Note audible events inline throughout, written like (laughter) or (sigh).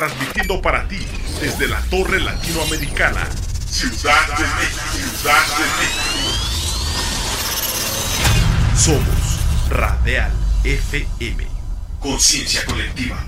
transmitiendo para ti desde la Torre Latinoamericana, Ciudad de México. Ciudad de México. Somos Radial FM. Conciencia colectiva.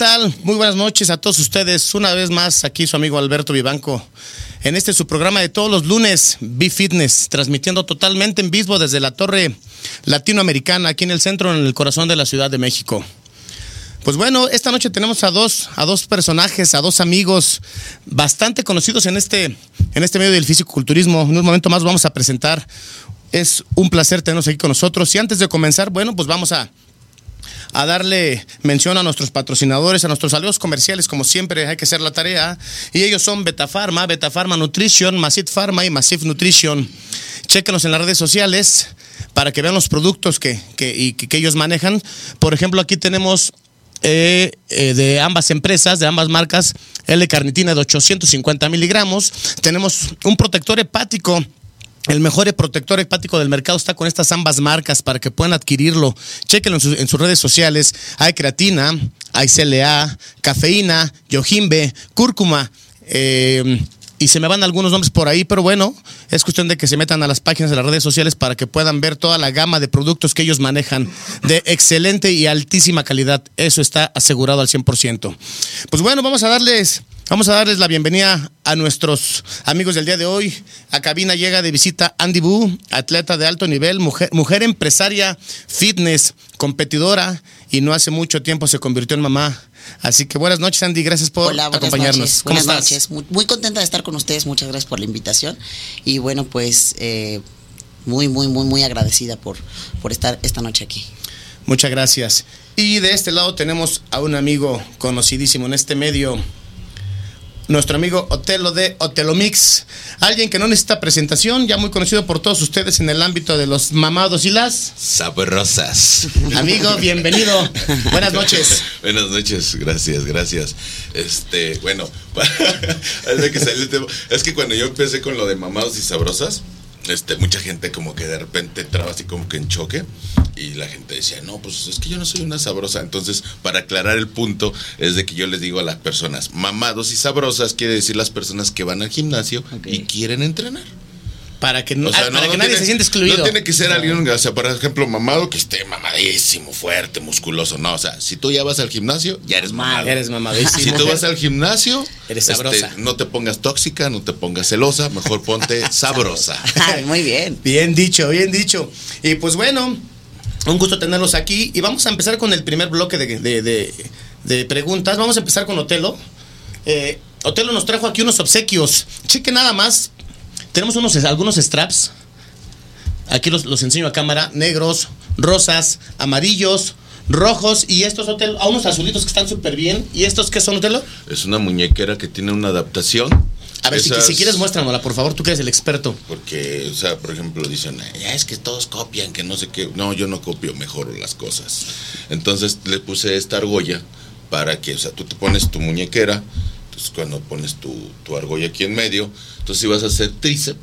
Tal? Muy buenas noches a todos ustedes. Una vez más, aquí su amigo Alberto Vivanco. En este su programa de todos los lunes, Be Fitness, transmitiendo totalmente en vivo desde la Torre Latinoamericana, aquí en el centro, en el corazón de la Ciudad de México. Pues bueno, esta noche tenemos a dos, a dos personajes, a dos amigos bastante conocidos en este, en este medio del fisicoculturismo. En un momento más vamos a presentar. Es un placer tenerlos aquí con nosotros. Y antes de comenzar, bueno, pues vamos a, a darle mención a nuestros patrocinadores, a nuestros aliados comerciales, como siempre hay que hacer la tarea. Y ellos son Betafarma, Betafarma Nutrition, Massive Pharma y Massive Nutrition. Chéquenos en las redes sociales para que vean los productos que, que, que ellos manejan. Por ejemplo, aquí tenemos eh, eh, de ambas empresas, de ambas marcas, L-carnitina de 850 miligramos. Tenemos un protector hepático el mejor protector hepático del mercado está con estas ambas marcas para que puedan adquirirlo. Chequenlo en, su- en sus redes sociales. Hay creatina, hay CLA, cafeína, yojimbe, cúrcuma. eh, y se me van algunos nombres por ahí, pero bueno, es cuestión de que se metan a las páginas de las redes sociales para que puedan ver toda la gama de productos que ellos manejan de excelente y altísima calidad. Eso está asegurado al 100%. Pues bueno, vamos a darles Vamos a darles la bienvenida a nuestros amigos del día de hoy. A cabina llega de visita Andy Bu, atleta de alto nivel, mujer, mujer empresaria, fitness, competidora y no hace mucho tiempo se convirtió en mamá. Así que buenas noches Andy, gracias por Hola, acompañarnos. noches. ¿Cómo Buenas estás? noches. Muy, muy contenta de estar con ustedes. Muchas gracias por la invitación. Y bueno, pues eh, muy, muy, muy, muy agradecida por, por estar esta noche aquí. Muchas gracias. Y de este lado tenemos a un amigo conocidísimo en este medio, nuestro amigo Otelo de Otelo Mix, alguien que no necesita presentación, ya muy conocido por todos ustedes en el ámbito de los mamados y las. Sabrosas. Amigo, bienvenido. (laughs) Buenas noches. Buenas noches, gracias, gracias. Este, bueno, (laughs) que salió el tema, es que cuando yo empecé con lo de mamados y sabrosas, este, mucha gente como que de repente entraba así como que en choque y la gente decía, no, pues es que yo no soy una sabrosa. Entonces, para aclarar el punto, es de que yo les digo a las personas, mamados y sabrosas quiere decir las personas que van al gimnasio y quieren entrenar. Para que, no, O sea, ah, para no- que no nadie tiene- se sienta excluido. No tiene que ser alguien, o sea, por ejemplo, mamado que esté mamadísimo, fuerte, musculoso. No, o sea, si tú ya vas al gimnasio, ya eres mamado. Eres mamadísimo. Si tú vas al gimnasio, Eres este, sabrosa. no te pongas tóxica, no te pongas celosa, mejor ponte (laughs) sabrosa. Ay, muy bien. Bien dicho, bien dicho. Y pues bueno, un gusto tenerlos aquí. Y vamos a empezar con el primer bloque de, de- de- de preguntas. Vamos a empezar con Otelo. Eh, Otelo nos trajo aquí unos obsequios. Cheque nada más. Tenemos unos, algunos straps. Aquí los, los enseño a cámara. Negros, rosas, amarillos, rojos. Y estos, Otelo, a unos azulitos que están súper bien. ¿Y estos qué son, Otelo? Es una muñequera que tiene una adaptación. A ver, si, Esas- si quieres muéstranosla, por favor. Tú que eres el experto. Porque, o sea, por ejemplo, dicen, ya es que todos copian, que no sé qué. No, yo no copio, mejoro las cosas. Entonces le puse esta argolla para que, o sea, tú te pones tu muñequera, entonces cuando pones tu, tu argolla aquí en medio, entonces si vas a hacer tríceps,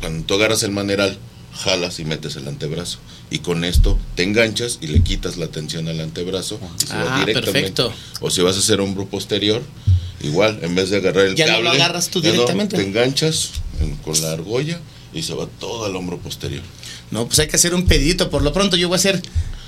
cuando tú agarras el maneral, jalas y metes el antebrazo. Y con esto te enganchas y le quitas la tensión al antebrazo. y se va Ah, perfecto. O si vas a hacer hombro posterior, igual, en vez de agarrar el Ya no cable. lo agarras tú ya no, directamente. te enganchas en- con la argolla y se va todo al hombro posterior. No, pues hay que hacer un pedidito. Por lo pronto yo voy a ser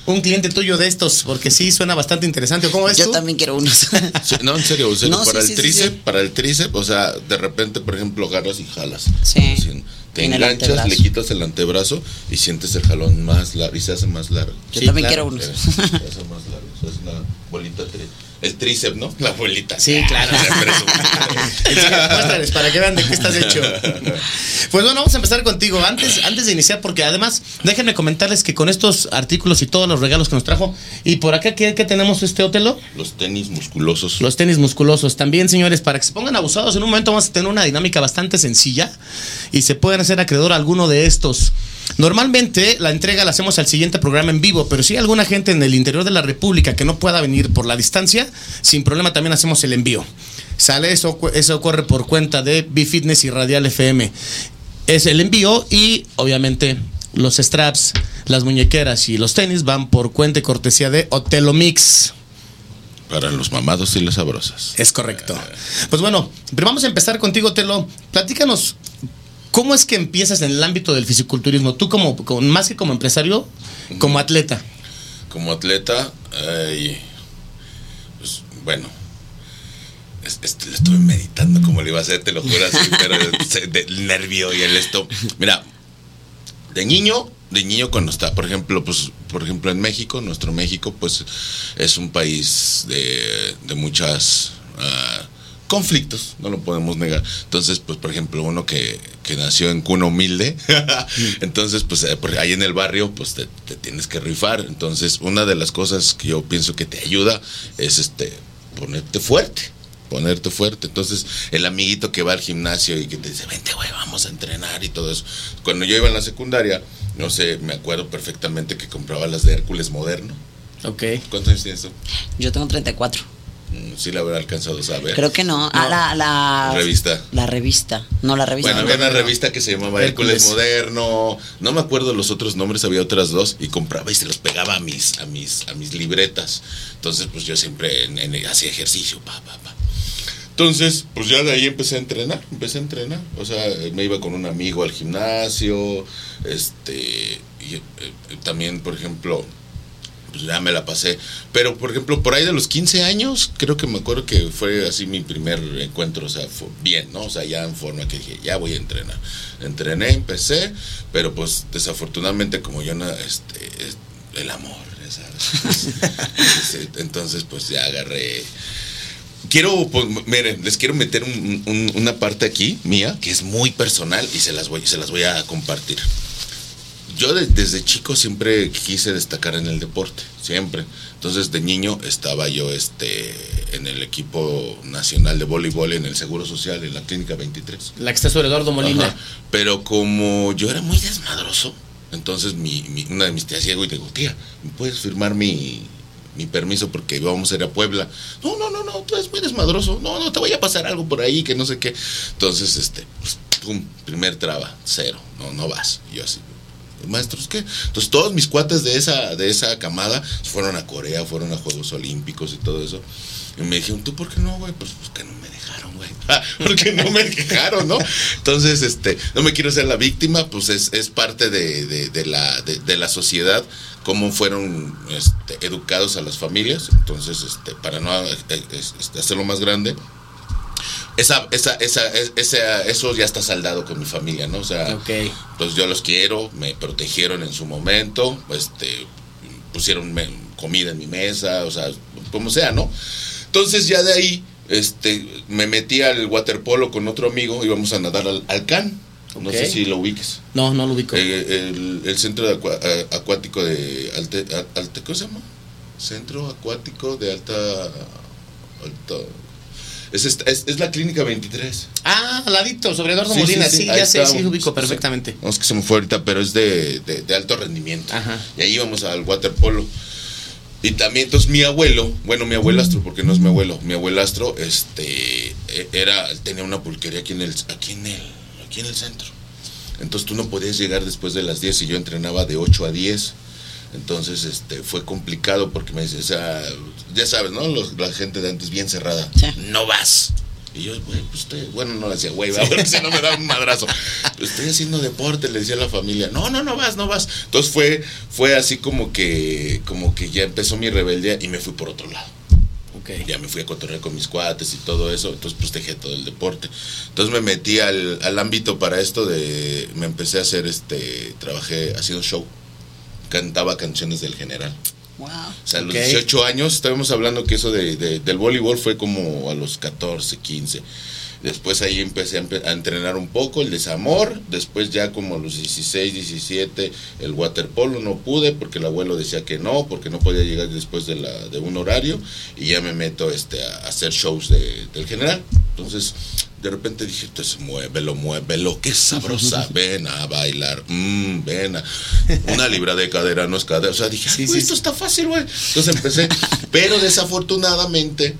un cliente tuyo de estos, porque sí suena bastante interesante. ¿Cómo ves Yo tú? también quiero unos. (laughs) Sí, no, en serio, en serio, No, sí, para sí, el sí, tríceps, sí. para el tríceps, o sea, de repente, por ejemplo, agarras y jalas. Sí. Así, te En enganchas, le quitas el antebrazo y sientes el jalón más largo y se hace más largo. Yo Sí, también claro. quiero Se unos. hace (laughs) más largo, o sea, es una bolita tri- el tríceps, ¿no? La abuelita. Sí, claro. (laughs) (laughs) Muéstrales para que vean de qué estás hecho. Pues bueno, vamos a empezar contigo. Antes, antes de iniciar, porque además, déjenme comentarles que con estos artículos y todos los regalos que nos trajo, y por acá, ¿qué, qué tenemos este Otelo? Los tenis musculosos. Los tenis musculosos. También, señores, para que se pongan abusados, en un momento vamos a tener una dinámica bastante sencilla y se pueden hacer acreedor a alguno de estos. Normalmente la entrega la hacemos al siguiente programa en vivo, pero si hay alguna gente en el interior de la República que no pueda venir por la distancia, sin problema también hacemos el envío. Sale eso, eso ocurre por cuenta de B-Fitness y Radial FM. Es el envío y obviamente los straps, las muñequeras y los tenis van por cuenta y cortesía de Otelo Mix. Para los mamados y las sabrosas. Es correcto. Pues bueno, pero vamos a empezar contigo, Telo. Platícanos, ¿cómo es que empiezas en el ámbito del fisiculturismo? Tú como, como- más que como empresario, como atleta. Como atleta, ay, pues bueno. es- lo estuve meditando como lo iba a hacer, te lo juro así, (laughs) pero nervio y el esto. Mira, de niño, de niño cuando está, por ejemplo, pues, por ejemplo en México, nuestro México, pues es un país de, de muchas ah, conflictos, no lo podemos negar. Entonces, pues, por ejemplo, uno que, que nació en cuna humilde, (laughs) entonces, pues, eh, ahí en el barrio, pues, te, te tienes que rifar. Entonces, una de las cosas que yo pienso que te ayuda es, este, ponerte fuerte ponerte fuerte. Entonces, el amiguito que va al gimnasio y que te dice, vente, güey, vamos a entrenar y todo eso. Cuando yo iba en la secundaria, no sé, me acuerdo perfectamente que compraba las de Hércules moderno. Ok. ¿Cuántos años tienes tú? Yo tengo 34. Mm, Sí, la habrá alcanzado a saber. Creo que no. Ah, la, la. Revista. La revista. No, la revista. Bueno, no. había una revista que se llamaba Hércules, Hércules. Moderno. No me acuerdo los otros nombres, había otras dos. Y compraba y se los pegaba a mis, a mis, a mis libretas. Entonces, pues yo siempre en- en- hacía ejercicio, pa, pa, pa. Entonces, pues ya de ahí empecé a entrenar, empecé a entrenar. O sea, me iba con un amigo al gimnasio, este, y eh, también, por ejemplo, pues ya me la pasé. Pero, por ejemplo, por ahí de los 15 años, creo que me acuerdo que fue así mi primer encuentro, o sea, fue bien, ¿no? O sea, ya en forma que dije, ya voy a entrenar. Entrené, empecé, pero pues desafortunadamente como yo no, este, es- el amor, sabes. (laughs) Entonces, pues ya agarré Quiero, pues, miren, les quiero meter un- un- una parte aquí mía que es muy personal y se las voy, se las voy a compartir. Yo de- desde chico siempre quise destacar en el deporte, siempre. Entonces de niño estaba yo este en el equipo nacional de voleibol en el Seguro Social en la Clínica 23. La que está sobre Eduardo Molina. Ajá. Pero como yo era muy desmadroso, entonces mi, mi- una de mis tías llegó y digo, tía, ¿me puedes firmar mi, mi permiso porque vamos a ir a Puebla? No, no, no, no, tú eres muy desmadroso. No, no, te voy a pasar algo por ahí que no sé qué. Entonces, este, pues, pum, primer traba, cero, no, no vas. Y yo así, maestros, ¿qué? Entonces todos mis cuates de esa, de esa camada fueron a Corea, fueron a Juegos Olímpicos y todo eso. Y me dijeron, ¿tú por qué no, güey? Pues, pues que no me dejaron, güey. (laughs) Porque no me (laughs) dejaron, ¿no? Entonces, este, no me quiero ser la víctima, pues es, es parte de, de- la, de la sociedad, cómo fueron este, educados a las familias. Entonces, este, para no eh, eh, este, hacerlo más grande, esa, esa, esa, es- esa- eso ya está saldado con mi familia, ¿no? O sea, Ok. pues yo los quiero, me protegieron en su momento, este, pusieron comida en mi mesa, o sea, como sea, ¿no? Entonces ya de ahí, este, me metí al waterpolo con otro amigo, íbamos a nadar al, al can, no Ok. sé si lo ubiques. No, no lo ubico. Eh, el, el centro de a- acuático de alte, alte- ¿cómo se llama? Centro acuático de alta, alta es, esta- es, es la clínica 23. Ah, al ladito, sobre Eduardo Sí, Molina. sí, Sí, sí, ahí ya sé, sí ubico perfectamente. No, es que se me fue ahorita, pero es de, de- de alto rendimiento. Ajá. Y ahí íbamos al waterpolo. Y también, entonces, mi abuelo, bueno, mi abuelastro, porque no es mi abuelo, mi abuelastro, este, e- era, tenía una pulquería aquí en el, aquí en el, aquí en el centro. Entonces tú no podías llegar después de las 10 y yo entrenaba de 8 a 10. Entonces, este, fue complicado porque me dice, o sea, ya sabes, ¿no? Los- la gente de antes bien cerrada. Sí. No vas. Y yo, güey, pues estoy, bueno, no le decía, güey, va, porque si no me da un madrazo. Pues (laughs) estoy haciendo deporte, le decía a la familia, no, no, no vas, no vas. Entonces fue, fue así como que, como que ya empezó mi rebeldía y me fui por otro lado. Ya me fui a cotorrear con mis cuates y todo eso, entonces pues dejé todo el deporte. Entonces me metí al, al ámbito para esto de, me empecé a hacer este, trabajé haciendo show, cantaba canciones del general. Wow. O sea, a los Ok. 18 años, estábamos hablando que eso de, de- del voleibol fue como a los 14, 15. Después ahí empecé a, empe- a entrenar un poco el desamor. Después ya como a los 16, 17 el waterpolo no pude porque el abuelo decía que no, porque no podía llegar después de, la, de un horario. Y ya me meto este, a, a hacer shows de- del general. Entonces de repente dije, entonces muévelo, muévelo, qué sabrosa, (laughs) ven a bailar, mm, ven a... Una libra de cadera no es cadera. O sea, dije, Sí, "Ay, sí, güey, esto sí. está fácil, güey. Entonces empecé, pero desafortunadamente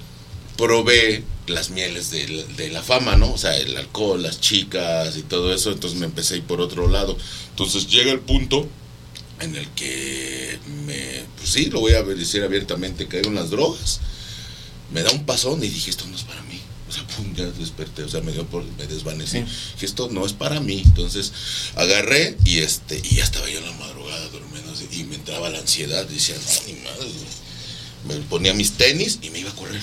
probé las mieles de, la- de la fama, ¿no? O sea, el alcohol, las chicas y todo eso, entonces me empecé a ir por otro lado. Entonces llega el punto en el que me, pues sí, lo voy a decir abiertamente, cayeron las drogas, me da un pasón y dije, esto no es para mí. O sea, pum, ya desperté, o sea, me dio por, me desvanecí. Sí. Dije, esto no es para mí. Entonces, agarré y este, y ya estaba yo en la madrugada durmiendo así, y me entraba la ansiedad, decía, no, ni madre, güey". Me ponía mis tenis y me iba a correr.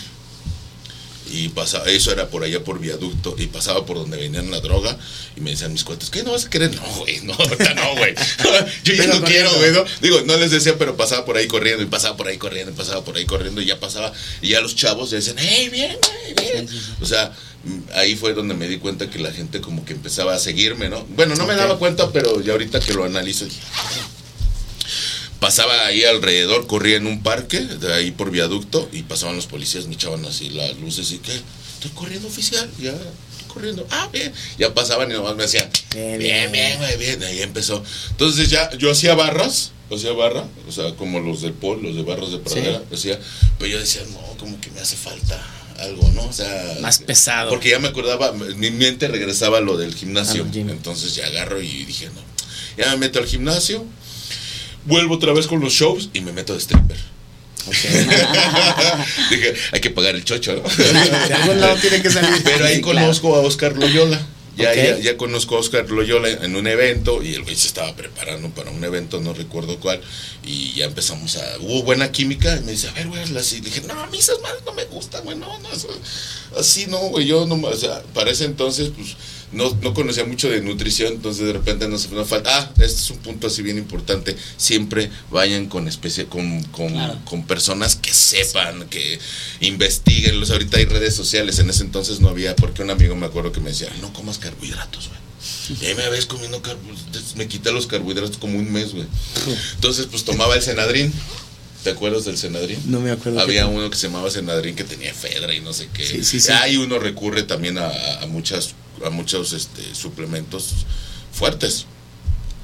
Y pasaba, eso era por allá por viaducto, y pasaba por donde venían la droga, y me decían mis cuates, ¿qué no vas a querer? No, güey, no, ahorita no, güey. (laughs) Yo ya Pero no quiero, güey, ¿no? Digo, no les decía, pero pasaba por ahí corriendo, y pasaba por ahí corriendo, y pasaba por ahí corriendo, y ya pasaba, y ya los chavos decían, hey, bien, güey, bien. O sea, mm, ahí fue donde me di cuenta que la gente como que empezaba a seguirme, ¿no? Bueno, no me daba cuenta, pero ya ahorita que lo analizo, dije, "Ah". Pasaba ahí alrededor, corría en un parque, de ahí por viaducto, y pasaban los policías, me echaban así las luces y que, estoy corriendo oficial, ya, estoy corriendo, ah, bien, ya pasaban y nomás me decían, Bien, bien, bien. bien, güey, bien, ahí empezó. Entonces ya, yo hacía barras, hacía barra, o sea, como los del Pol, los de barras de pradera, decía, pero yo decía, no, como que me hace falta algo, ¿no? O sea, Más pesado. Porque ya me acordaba, mi mente regresaba a lo del gimnasio, entonces ya agarro y dije, no, ya me meto al gimnasio, vuelvo otra vez con los shows y me meto de stripper. (laughs) Dije, hay que pagar el chocho, ¿no? De algún lado tiene que salir. Pero ahí Sí, claro. conozco a Oscar Loyola. Ya, ya, ya conozco a Oscar Loyola en un evento y el güey se estaba preparando para un evento, no recuerdo cuál, y ya empezamos a... Hubo buena química y me dice, a ver, güey, hazla así. Le dije, no, a mí esas madres no me gustan, güey, no, no, eso- así no, güey, yo no, o sea, para ese entonces, pues, no, no conocía mucho de nutrición, entonces de repente nos, falta, ah, este es un punto así bien importante, siempre vayan con especie, con, con, Claro. con personas que sepan, que investiguen, los ahorita hay redes sociales, en ese entonces no había, porque un amigo me acuerdo que me decía, no comas carbohidratos, güey. Y ahí me ves comiendo carbohidratos, me quité los carbohidratos como un mes, güey. Entonces, pues tomaba el Senadrín. ¿Te acuerdas del Senadrín? No me acuerdo. Había uno que se llamaba Senadrín que tenía efedra y no sé qué. Sí, sí, sí. Ahí uno recurre también a, a muchas, a muchos este, suplementos fuertes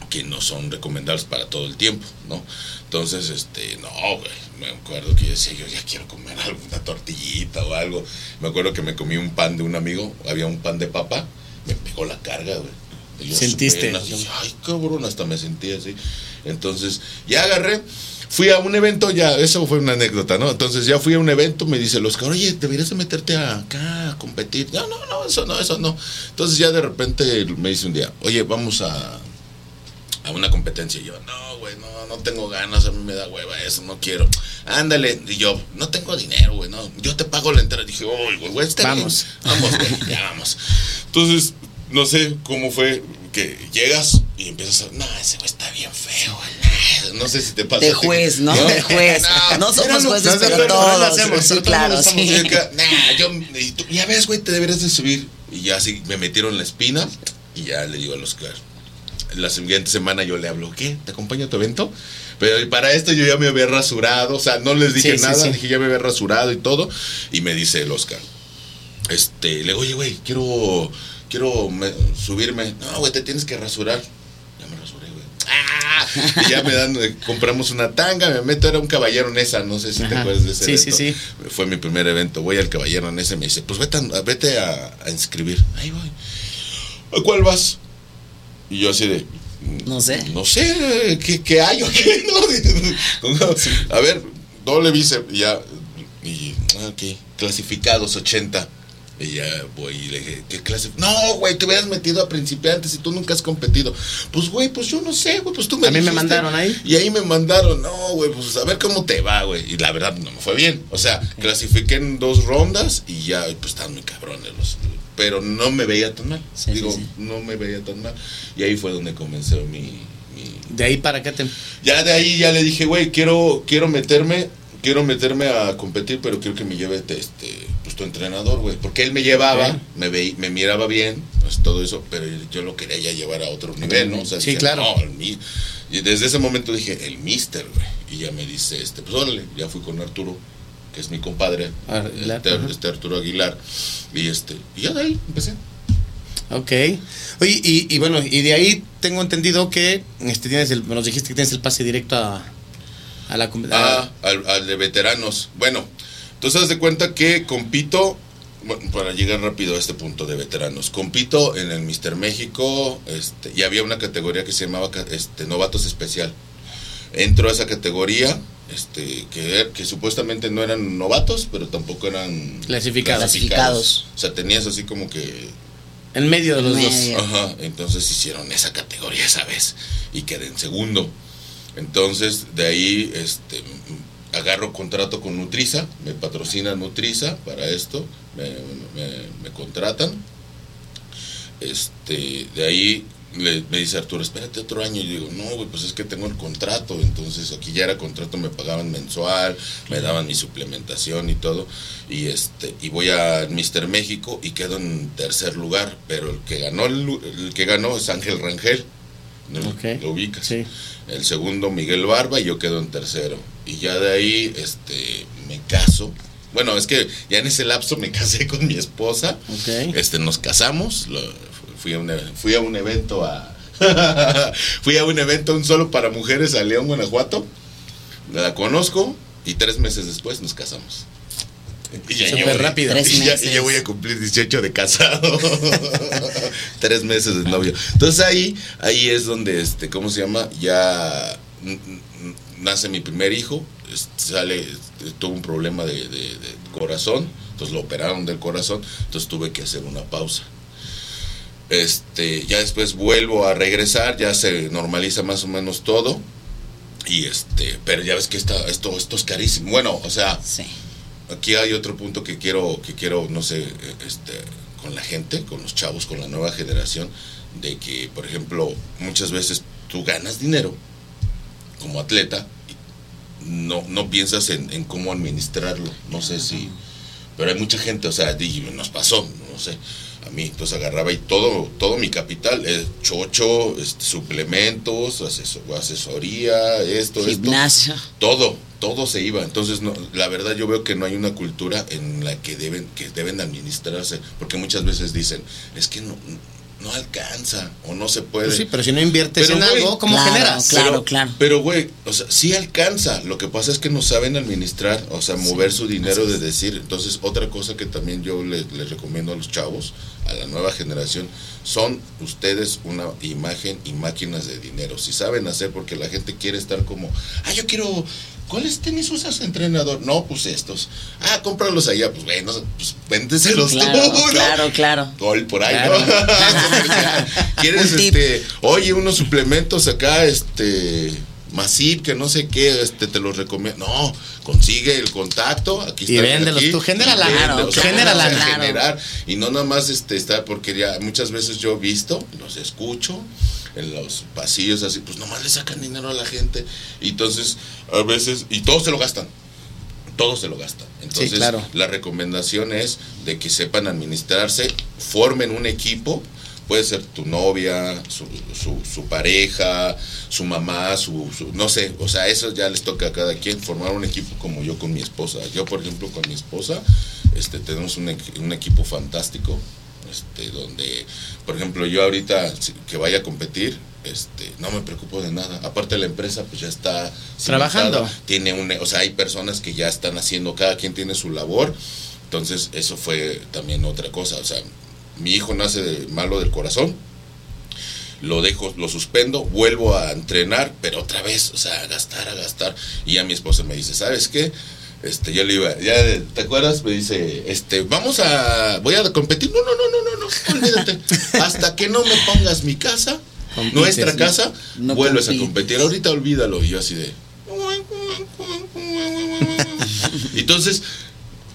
que no son recomendables para todo el tiempo, ¿no? Entonces, este, no, güey, me acuerdo que yo decía, yo ya quiero comer (laughs) alguna tortillita o algo. Me acuerdo que me comí un pan de un amigo, había un pan de papa, me pegó la carga, güey. Sentiste. Ay, cabrón, hasta me sentí así. Entonces, ya agarré, fui a un evento, ya, eso fue una anécdota, ¿no? Entonces ya fui a un evento, me dice el Oscar, oye, deberías de meterte acá a competir. No, no, no, eso no, eso no. Entonces ya de repente me dice un día, oye, vamos a, a una competencia. Y yo, no, güey, no, no tengo ganas, a mí me da hueva eso, no quiero. Ándale, y yo, no tengo dinero, güey, no, yo te pago la entrada. Dije, uy, güey, güey, está Vamos. bien. Vamos, güey, ya vamos. Entonces, no sé cómo fue que llegas y empiezas a, no, ese güey está bien feo, güey. No sé si te pasa. De juez, ¿no? De juez. (laughs) No somos jueces, pero todos. no lo hacemos, Sí, claro, sí. Nah, yo, y tú, ya ves, güey, te deberías de subir. Y ya así me metieron la espina y ya le digo a los Oscar. La siguiente semana yo le hablo, ¿qué? ¿Te acompaño a tu evento? Pero para esto yo ya me había rasurado, o sea, no les dije Sí, nada, dije ya me había rasurado y todo. Y me dice el Oscar, este, le digo, oye, güey, quiero, quiero me- subirme. No, güey, te tienes que rasurar. Ya me rasuré, güey. ¡Ah! Y ya me dan, eh, compramos una tanga, me meto, era un caballero Nesa, no sé si te acuerdas de ese Sí, evento. sí, sí. Fue mi primer evento, voy al caballero Nesa y me dice, pues vete a, vete a, a inscribir. Ahí voy. ¿A cuál vas? Y yo así de... No sé. No sé, ¿qué, qué hay o qué? (laughs) No, (laughs) a ver, doble bíceps, ya. Y, ah, ok, clasificados 80. Y ya voy y le dije, ¿qué clase? No, güey, te hubieras metido a principiantes y tú nunca has competido. Pues, güey, pues yo no sé, güey, pues tú me A mí me mandaron ahí. Y ahí me mandaron, no, güey, pues a ver cómo te va, güey. Y la verdad no me fue bien. O sea, clasifiqué en dos rondas y ya, pues estaban muy cabrones los. Pero no me veía tan mal. Sí, Digo, sí, sí. no me veía tan mal. Y ahí fue donde comenzó mi, mi- De ahí para qué te. Ya de ahí ya le dije, güey, quiero, quiero meterme, quiero meterme a competir, pero quiero que me lleve este, pues tu entrenador, güey. Porque él me llevaba, me veí- me miraba bien, pues, todo eso, pero yo lo quería ya llevar a otro nivel, ¿no? O sea, Sí, dije, claro. no, el mi- y desde ese momento dije, el mister, güey. Y ya me dice, este, pues órale, ya fui con Arturo, que es mi compadre, Aguilar, este, este Arturo Aguilar. Y este, y ya de ahí empecé. Ok. Oye, y, y bueno, y de ahí tengo entendido que este, tienes el, nos dijiste que tienes el pase directo a, a la a- Ah, al, al de veteranos. Bueno, entonces haz de cuenta que compito, bueno, para llegar rápido a este punto de veteranos, compito en el Mister México, este, y había una categoría que se llamaba este, novatos especial. Entro a esa categoría, este, que, que supuestamente no eran novatos, pero tampoco eran Clasificados. Clasificados. O sea, tenías así como que en medio de los En dos. medio. Ajá, entonces hicieron esa categoría esa vez y quedé en segundo. Entonces, de ahí este agarro contrato con Nutriza, me patrocina Nutriza para esto, me, me- me contratan. Este, de ahí le- me dice Arturo, espérate otro año. Y digo, no, güey, pues es que tengo el contrato. Entonces aquí ya era contrato, me pagaban mensual, me daban mi suplementación y todo. Y este, y voy a Mister México y quedo en tercer lugar. Pero el que ganó, el, que ganó es Ángel Rangel. Lo ubicas. Sí. El segundo Miguel Barba y yo quedo en tercero. Y ya de ahí este me caso. Bueno, es que ya en ese lapso me (laughs) casé con mi esposa. Ok. Este nos casamos, lo- fui a un fui a un evento a (laughs) fui a un evento un solo para mujeres a León, Guanajuato. La conozco y tres meses después nos casamos. Y ya llevo- rápido. Y ya, y ya voy a cumplir 18 de casado. (laughs) Tres meses de novio. Entonces ahí, ahí es donde, este, ¿cómo se llama? Ya nace mi primer hijo. Sale, este, tuvo un problema de, de- de corazón. Entonces lo operaron del corazón. Entonces tuve que hacer una pausa. Este, ya después vuelvo a regresar, ya se normaliza más o menos todo. Y este, pero ya ves que está, esto, esto es carísimo. Bueno, o sea, Sí. aquí hay otro punto que quiero, que quiero, no sé, este, con la gente, con los chavos, con la nueva generación, de que, por ejemplo, muchas veces tú ganas dinero como atleta, no, no piensas en, en cómo administrarlo. No sé si. Pero hay mucha gente, o sea, nos pasó, no sé. A mí, entonces agarraba y todo, todo mi capital, eh, chocho, este, suplementos, asesor- asesoría, esto, esto Gimnasio. todo, todo se iba. Entonces, no, la verdad yo veo que no hay una cultura en la que deben, que deben administrarse, porque muchas veces dicen, es que no, no alcanza o no se puede. Pues sí, pero si no inviertes Pero, en algo, ¿cómo claro, generas? claro. pero, claro. Pero, güey, o sea, sí alcanza. Lo que pasa es que no saben administrar, o sea, mover su dinero de decir. Entonces, otra cosa que también yo les, les recomiendo a los chavos, a la nueva generación, son ustedes una imagen y máquinas de dinero. Si saben hacer, porque la gente quiere estar como, ah, yo quiero. ¿Cuáles tenis usas, entrenador? No, pues estos. Ah, cómpralos allá. Pues, bueno, pues véndeselos Claro, tú, ¿no? claro, claro. Gol por ahí, Claro. ¿no? (laughs) ¿Quieres este, oye, unos suplementos acá, este, Masip, que no sé qué, este, te los recomiendo. No, consigue el contacto, aquí Y está. véndelos aquí, tú, genera y lana, vende, o sea, genera lana. generar, y no nada más este, estar, porque ya muchas veces yo he visto, los escucho en los pasillos así, pues nomás le sacan dinero a la gente, y entonces a veces, y todos se lo gastan. Todos se lo gastan. Entonces, claro. la recomendación es de que sepan administrarse, formen un equipo, puede ser tu novia, su, su, su pareja, su mamá, su, su- no sé, o sea, eso ya les toca a cada quien formar un equipo como yo con mi esposa. Yo, por ejemplo, con mi esposa, este, tenemos un, un equipo fantástico, este, donde, por ejemplo, yo ahorita que vaya a competir, este, no me preocupo de nada. Aparte la empresa, pues ya está Trabajando. tiene un, o sea, hay personas que ya están haciendo, cada quien tiene su labor. Entonces, eso fue también otra cosa. O sea, mi hijo nace de malo del corazón, lo dejo, lo suspendo, vuelvo a entrenar, pero otra vez, o sea, a gastar, a gastar. Y ya mi esposa me dice, ¿sabes qué? Este, yo le iba, ya, ¿te acuerdas? Me dice, este, vamos a, voy a competir. No, no, no, no, no, no, olvídate. (laughs) Hasta que no me pongas mi casa, Compites, nuestra casa, No vuelves a competir. Ahorita olvídalo. Y yo así de. (laughs) Entonces,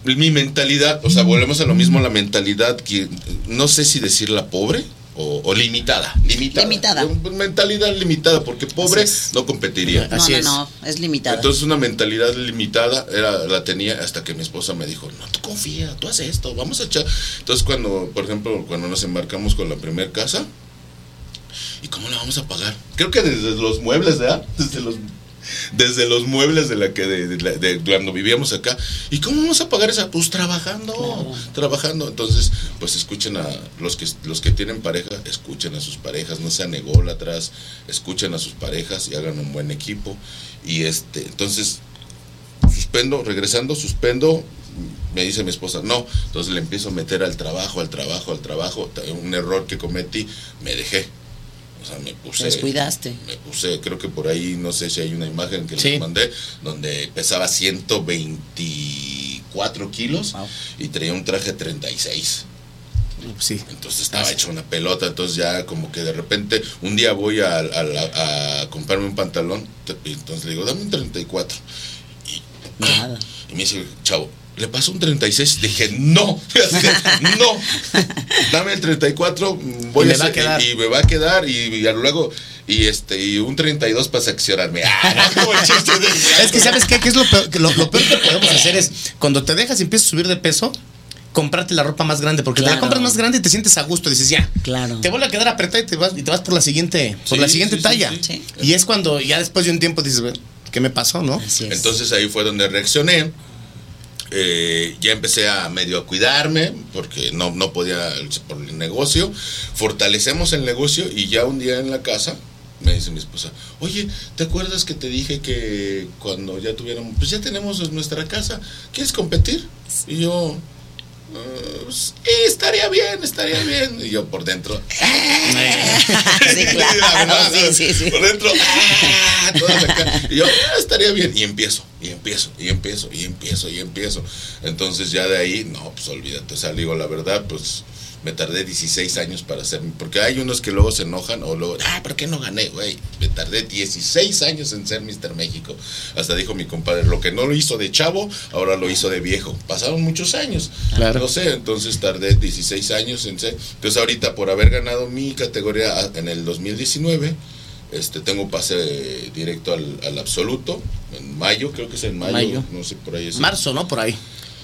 mi mentalidad, o sea, volvemos a lo mismo, la mentalidad que no sé si decirla pobre, o, o limitada, limitada. Limitada. Mentalidad limitada, porque pobre Así es. no competiría. No, Así no, es. no, es limitada. Entonces una mentalidad limitada era, la tenía hasta que mi esposa me dijo, no, tú confía, tú haces esto, vamos a echar. Entonces cuando, por ejemplo, cuando nos embarcamos con la primera casa, ¿y cómo la vamos a pagar? Creo que desde los muebles, ¿verdad? Desde los, desde los muebles de la que de, de cuando vivíamos acá. ¿Y cómo vamos a pagar esa? Pues trabajando, trabajando. Entonces, pues escuchen a los que los que tienen pareja, escuchen a sus parejas, no sean ególatras, escuchen a sus parejas y hagan un buen equipo. Y este, entonces suspendo, regresando, suspendo, me dice mi esposa, no, entonces le empiezo a meter al trabajo, al trabajo, al trabajo, un error que cometí, me dejé. O sea, me puse... Te descuidaste. Me puse, creo que por ahí, no sé si hay una imagen que Sí. les mandé, donde pesaba 124 kilos Wow. y traía un traje 36. Sí. Entonces estaba hecho una pelota, entonces ya como que de repente un día voy a, a comprarme un pantalón, entonces le digo, dame un 34. Y, Nada. y me dice, chavo, ¿le paso un 36? Dije, no, (laughs) no, dame el 34, mm, voy Y a me va a hacer- quedar. y, y me va a quedar y, y luego... Y este y un 32 para seccionarme. (laughs) Ah, no, Es que, ¿sabes qué? ¿Qué es lo peor? Que lo, lo peor que podemos hacer es, cuando te dejas y empiezas a subir de peso, comprarte la ropa más grande, porque te la compras más grande y te sientes a gusto, dices, ya. Claro. Te vuelve a quedar apretada y te vas, y te vas por la siguiente, por Sí, la siguiente sí, talla. sí. Sí. Y es cuando ya después de un tiempo dices, "Bueno, ¿qué me pasó, no? Así es. Entonces ahí fue donde reaccioné. Eh, ya empecé a medio a cuidarme porque no, no podía por el negocio. Fortalecemos el negocio y ya un día en la casa me dice mi esposa, oye, ¿te acuerdas que te dije que cuando ya tuviéramos, pues ya tenemos nuestra casa, ¿quieres competir? Y yo, "Ah, sí, estaría bien, estaría bien. Y yo por dentro, (laughs) Sí, (laughs) claro, La verdad, sí. Por dentro, ¡ah! Y yo, "Ah, estaría bien. Y empiezo, y empiezo, y empiezo, y empiezo, y empiezo. Entonces ya de ahí, no, pues olvídate. O sea, digo, la verdad, pues me tardé 16 años para hacer. Porque hay unos que luego se enojan o luego, ah, ¿por qué no gané, güey? Me tardé 16 años en ser Mr. México. Hasta dijo mi compadre, lo que no lo hizo de chavo, ahora lo hizo de viejo. Pasaron muchos años. Claro. No sé, entonces tardé 16 años en ser. Entonces ahorita por haber ganado mi categoría en el 2019, este tengo pase directo al, al absoluto en mayo, creo que es en mayo, Mayo. no sé por ahí es. Marzo, ¿no? Por ahí.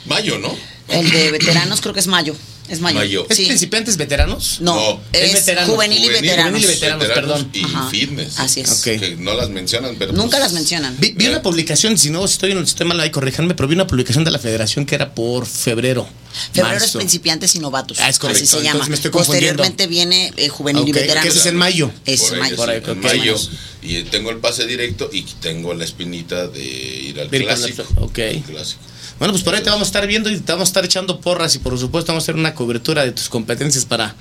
Mayo, ¿no? El de veteranos creo que es mayo. Es mayo. Mayo. ¿Es Sí. principiantes veteranos? No, No, es es, veteranos. juvenil, y veteranos. juvenil y veteranos, perdón. Y Ajá. fitness. Así es. Que no las mencionan, pero Nunca pues, las mencionan. Vi, vi una publicación, si no estoy, si estoy mal ahí, corríjanme, pero vi una publicación de la federación que era por febrero. Febrero es principiantes y novatos. Ah, es correcto. Así se Entonces llama. me estoy confundiendo. Posteriormente viene eh, juvenil y veteranos. que ese es en mayo. Es por mayo. sí, Por ahí, en mayo. Y tengo el pase directo y tengo la espinita de ir al clásico. el- ok. al clásico. Bueno, pues por ahí te vamos a estar viendo y te vamos a estar echando porras y por supuesto vamos a hacer una cobertura de tus competencias para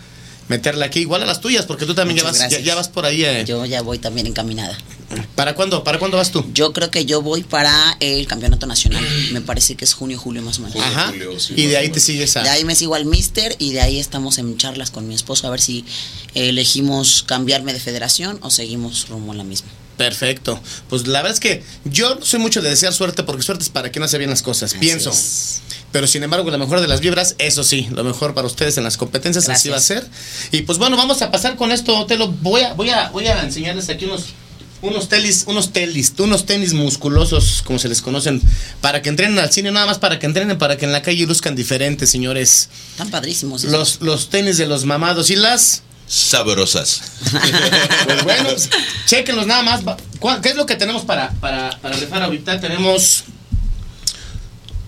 meterla aquí, igual a las tuyas, porque tú también ya vas, ya, vas por ahí. eh. Yo ya voy también encaminada. ¿Para cuándo? ¿Para cuándo vas tú? Yo creo que yo voy para el campeonato nacional. Me parece que es junio, julio más o menos. Ajá. julio, sí, y de ahí te sigues a... De ahí me sigo al Mister y de ahí estamos en charlas con mi esposo a ver si elegimos cambiarme de federación o seguimos rumbo a la misma. Perfecto. Pues la verdad es que yo soy mucho de desear suerte porque suerte es para quien hace bien las cosas, Así pienso. es. Pero sin embargo, la mejor de las vibras, eso sí, lo mejor para ustedes en las competencias, así va a ser. Y pues bueno, vamos a pasar con esto, te lo voy a, voy a, voy a enseñarles aquí unos, unos tenis, unos tenis, unos tenis musculosos, como se les conocen, para que entrenen al cine, nada más para que entrenen, para que en la calle luzcan diferentes, señores. Están padrísimos. esos. Los, los tenis de los mamados y las. Sabrosas. (laughs) Pues bueno, chéquenlos nada más. Va- ¿cuál- ¿Qué es lo que tenemos para, para, para rifar ahorita? Tenemos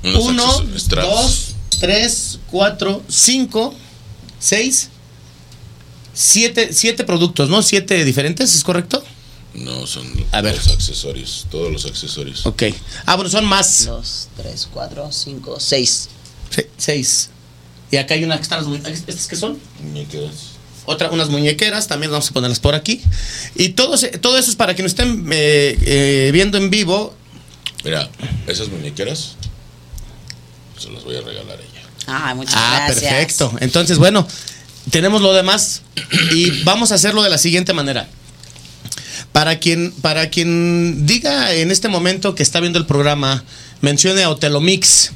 Unos uno, dos, tres, cuatro, cinco, seis, siete, siete productos, ¿no? Siete diferentes, ¿es correcto? No, son A ver. los accesorios, todos los accesorios. Ok. Ah, bueno, son más. Dos, tres, cuatro, cinco, seis. Se- seis. Y acá hay una que están las ¿Estas qué son? Muñequeras. Otra, unas muñequeras, también vamos a ponerlas por aquí. Y todo, todo eso es para que nos estén eh, eh, viendo en vivo. Mira, esas muñequeras se las voy a regalar a ella. Ah, muchas Ah, gracias. perfecto. Entonces, bueno, tenemos lo demás y vamos a hacerlo de la siguiente manera. Para quien, para quien diga en este momento que está viendo el programa, mencione a Hotelomix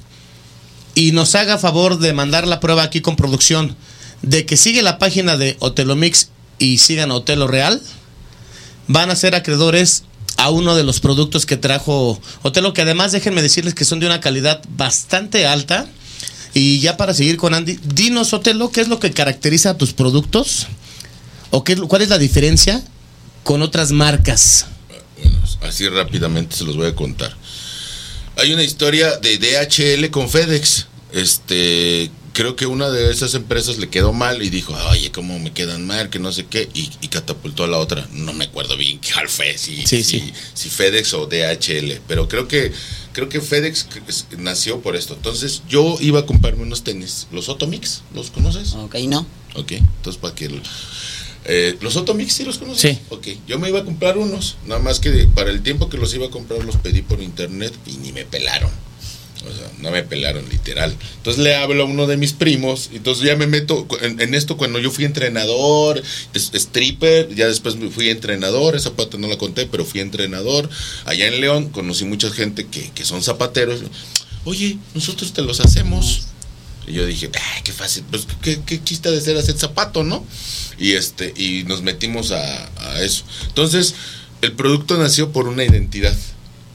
y nos haga favor de mandar la prueba aquí con producción de que sigue la página de Hotelomix y sigan Hotelo Real, van a ser acreedores a uno de los productos que trajo Otelo, que además déjenme decirles que son de una calidad bastante alta. Y ya para seguir con Andy, dinos Otelo, ¿qué es lo que caracteriza a tus productos? ¿O qué, cuál es la diferencia con otras marcas? Bueno, así rápidamente se los voy a contar. Hay una historia de DHL con FedEx. Este, creo que una de esas empresas le quedó mal y dijo, oye, ¿cómo me quedan mal? Que no sé qué. Y, y catapultó a la otra. No me acuerdo bien cuál fue, si, Sí, si, sí. si FedEx o DHL. Pero creo que, creo que FedEx nació por esto. Entonces yo iba a comprarme unos tenis. Los Otomix, ¿los conoces? Ok, no. Ok, entonces para que... Eh, ¿Los Otomix sí los conoces? Sí. Ok, yo me iba a comprar unos, nada más que para el tiempo que los iba a comprar los pedí por internet y ni me pelaron. O sea, no me pelaron literal. Entonces le hablo a uno de mis primos, entonces ya me meto en, esto cuando yo fui entrenador, stripper, ya después fui entrenador, esa parte no la conté, pero fui entrenador. Allá en León conocí mucha gente que, que son zapateros. Oye, nosotros te los hacemos. Y yo dije, ay, qué fácil, pues qué, qué chiste de ser hacer zapato, ¿no? Y este, y nos metimos a eso. Entonces, el producto nació por una identidad.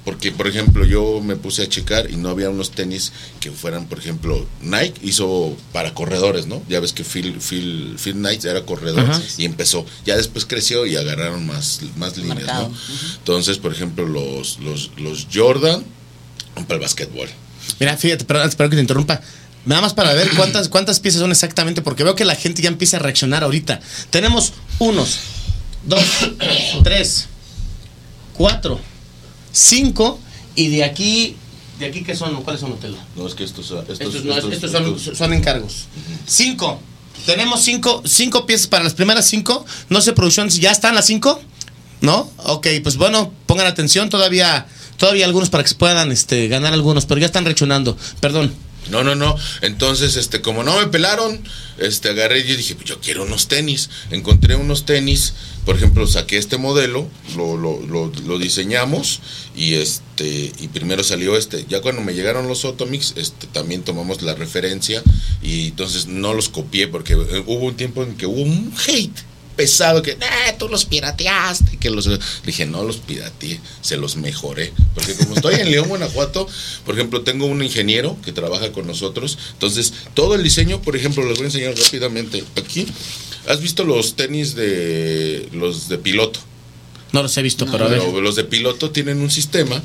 Porque, por ejemplo, yo me puse a checar y no había unos tenis que fueran, por ejemplo, Nike hizo para corredores, ¿no? Ya ves que Phil, Phil, Phil Knight era corredor Ajá. y empezó. Ya después creció y agarraron más, más líneas, Marcado. ¿no? Entonces, por ejemplo, los, los, los Jordan para el básquetbol. Mira, fíjate, perdón, espero que te interrumpa. Nada más para ver cuántas, cuántas piezas son exactamente, porque veo que la gente ya empieza a reaccionar ahorita. Tenemos unos, dos, tres, cuatro, cinco, y de aquí, ¿de aquí qué son? ¿Cuáles son, Otelo? No, es que estos, estos, Estos, no, estos- estos son, estos- son encargos. Cinco. Tenemos cinco, cinco piezas para las primeras cinco. No sé, producción, si ya están las cinco. ¿No? Ok, pues bueno, pongan atención. Todavía, todavía algunos para que se puedan este, ganar algunos, pero ya están reaccionando. Perdón. No, no, no. Entonces, este, como no me pelaron, este, agarré y dije, pues yo quiero unos tenis. Encontré unos tenis, por ejemplo, saqué este modelo, lo, lo, lo, lo diseñamos y este, y primero salió este. Ya cuando me llegaron los Otomix, este, también tomamos la referencia y entonces no los copié porque eh, hubo un tiempo en que hubo un hate pesado que "Ah, tú los pirateaste que los dije no los pirateé se los mejoré porque como estoy en León (laughs) Guanajuato por ejemplo tengo un ingeniero que trabaja con nosotros. Entonces todo el diseño por ejemplo les voy a enseñar rápidamente aquí. Has visto los tenis de los de piloto No los he visto, pero a ver. Pero los de piloto tienen un sistema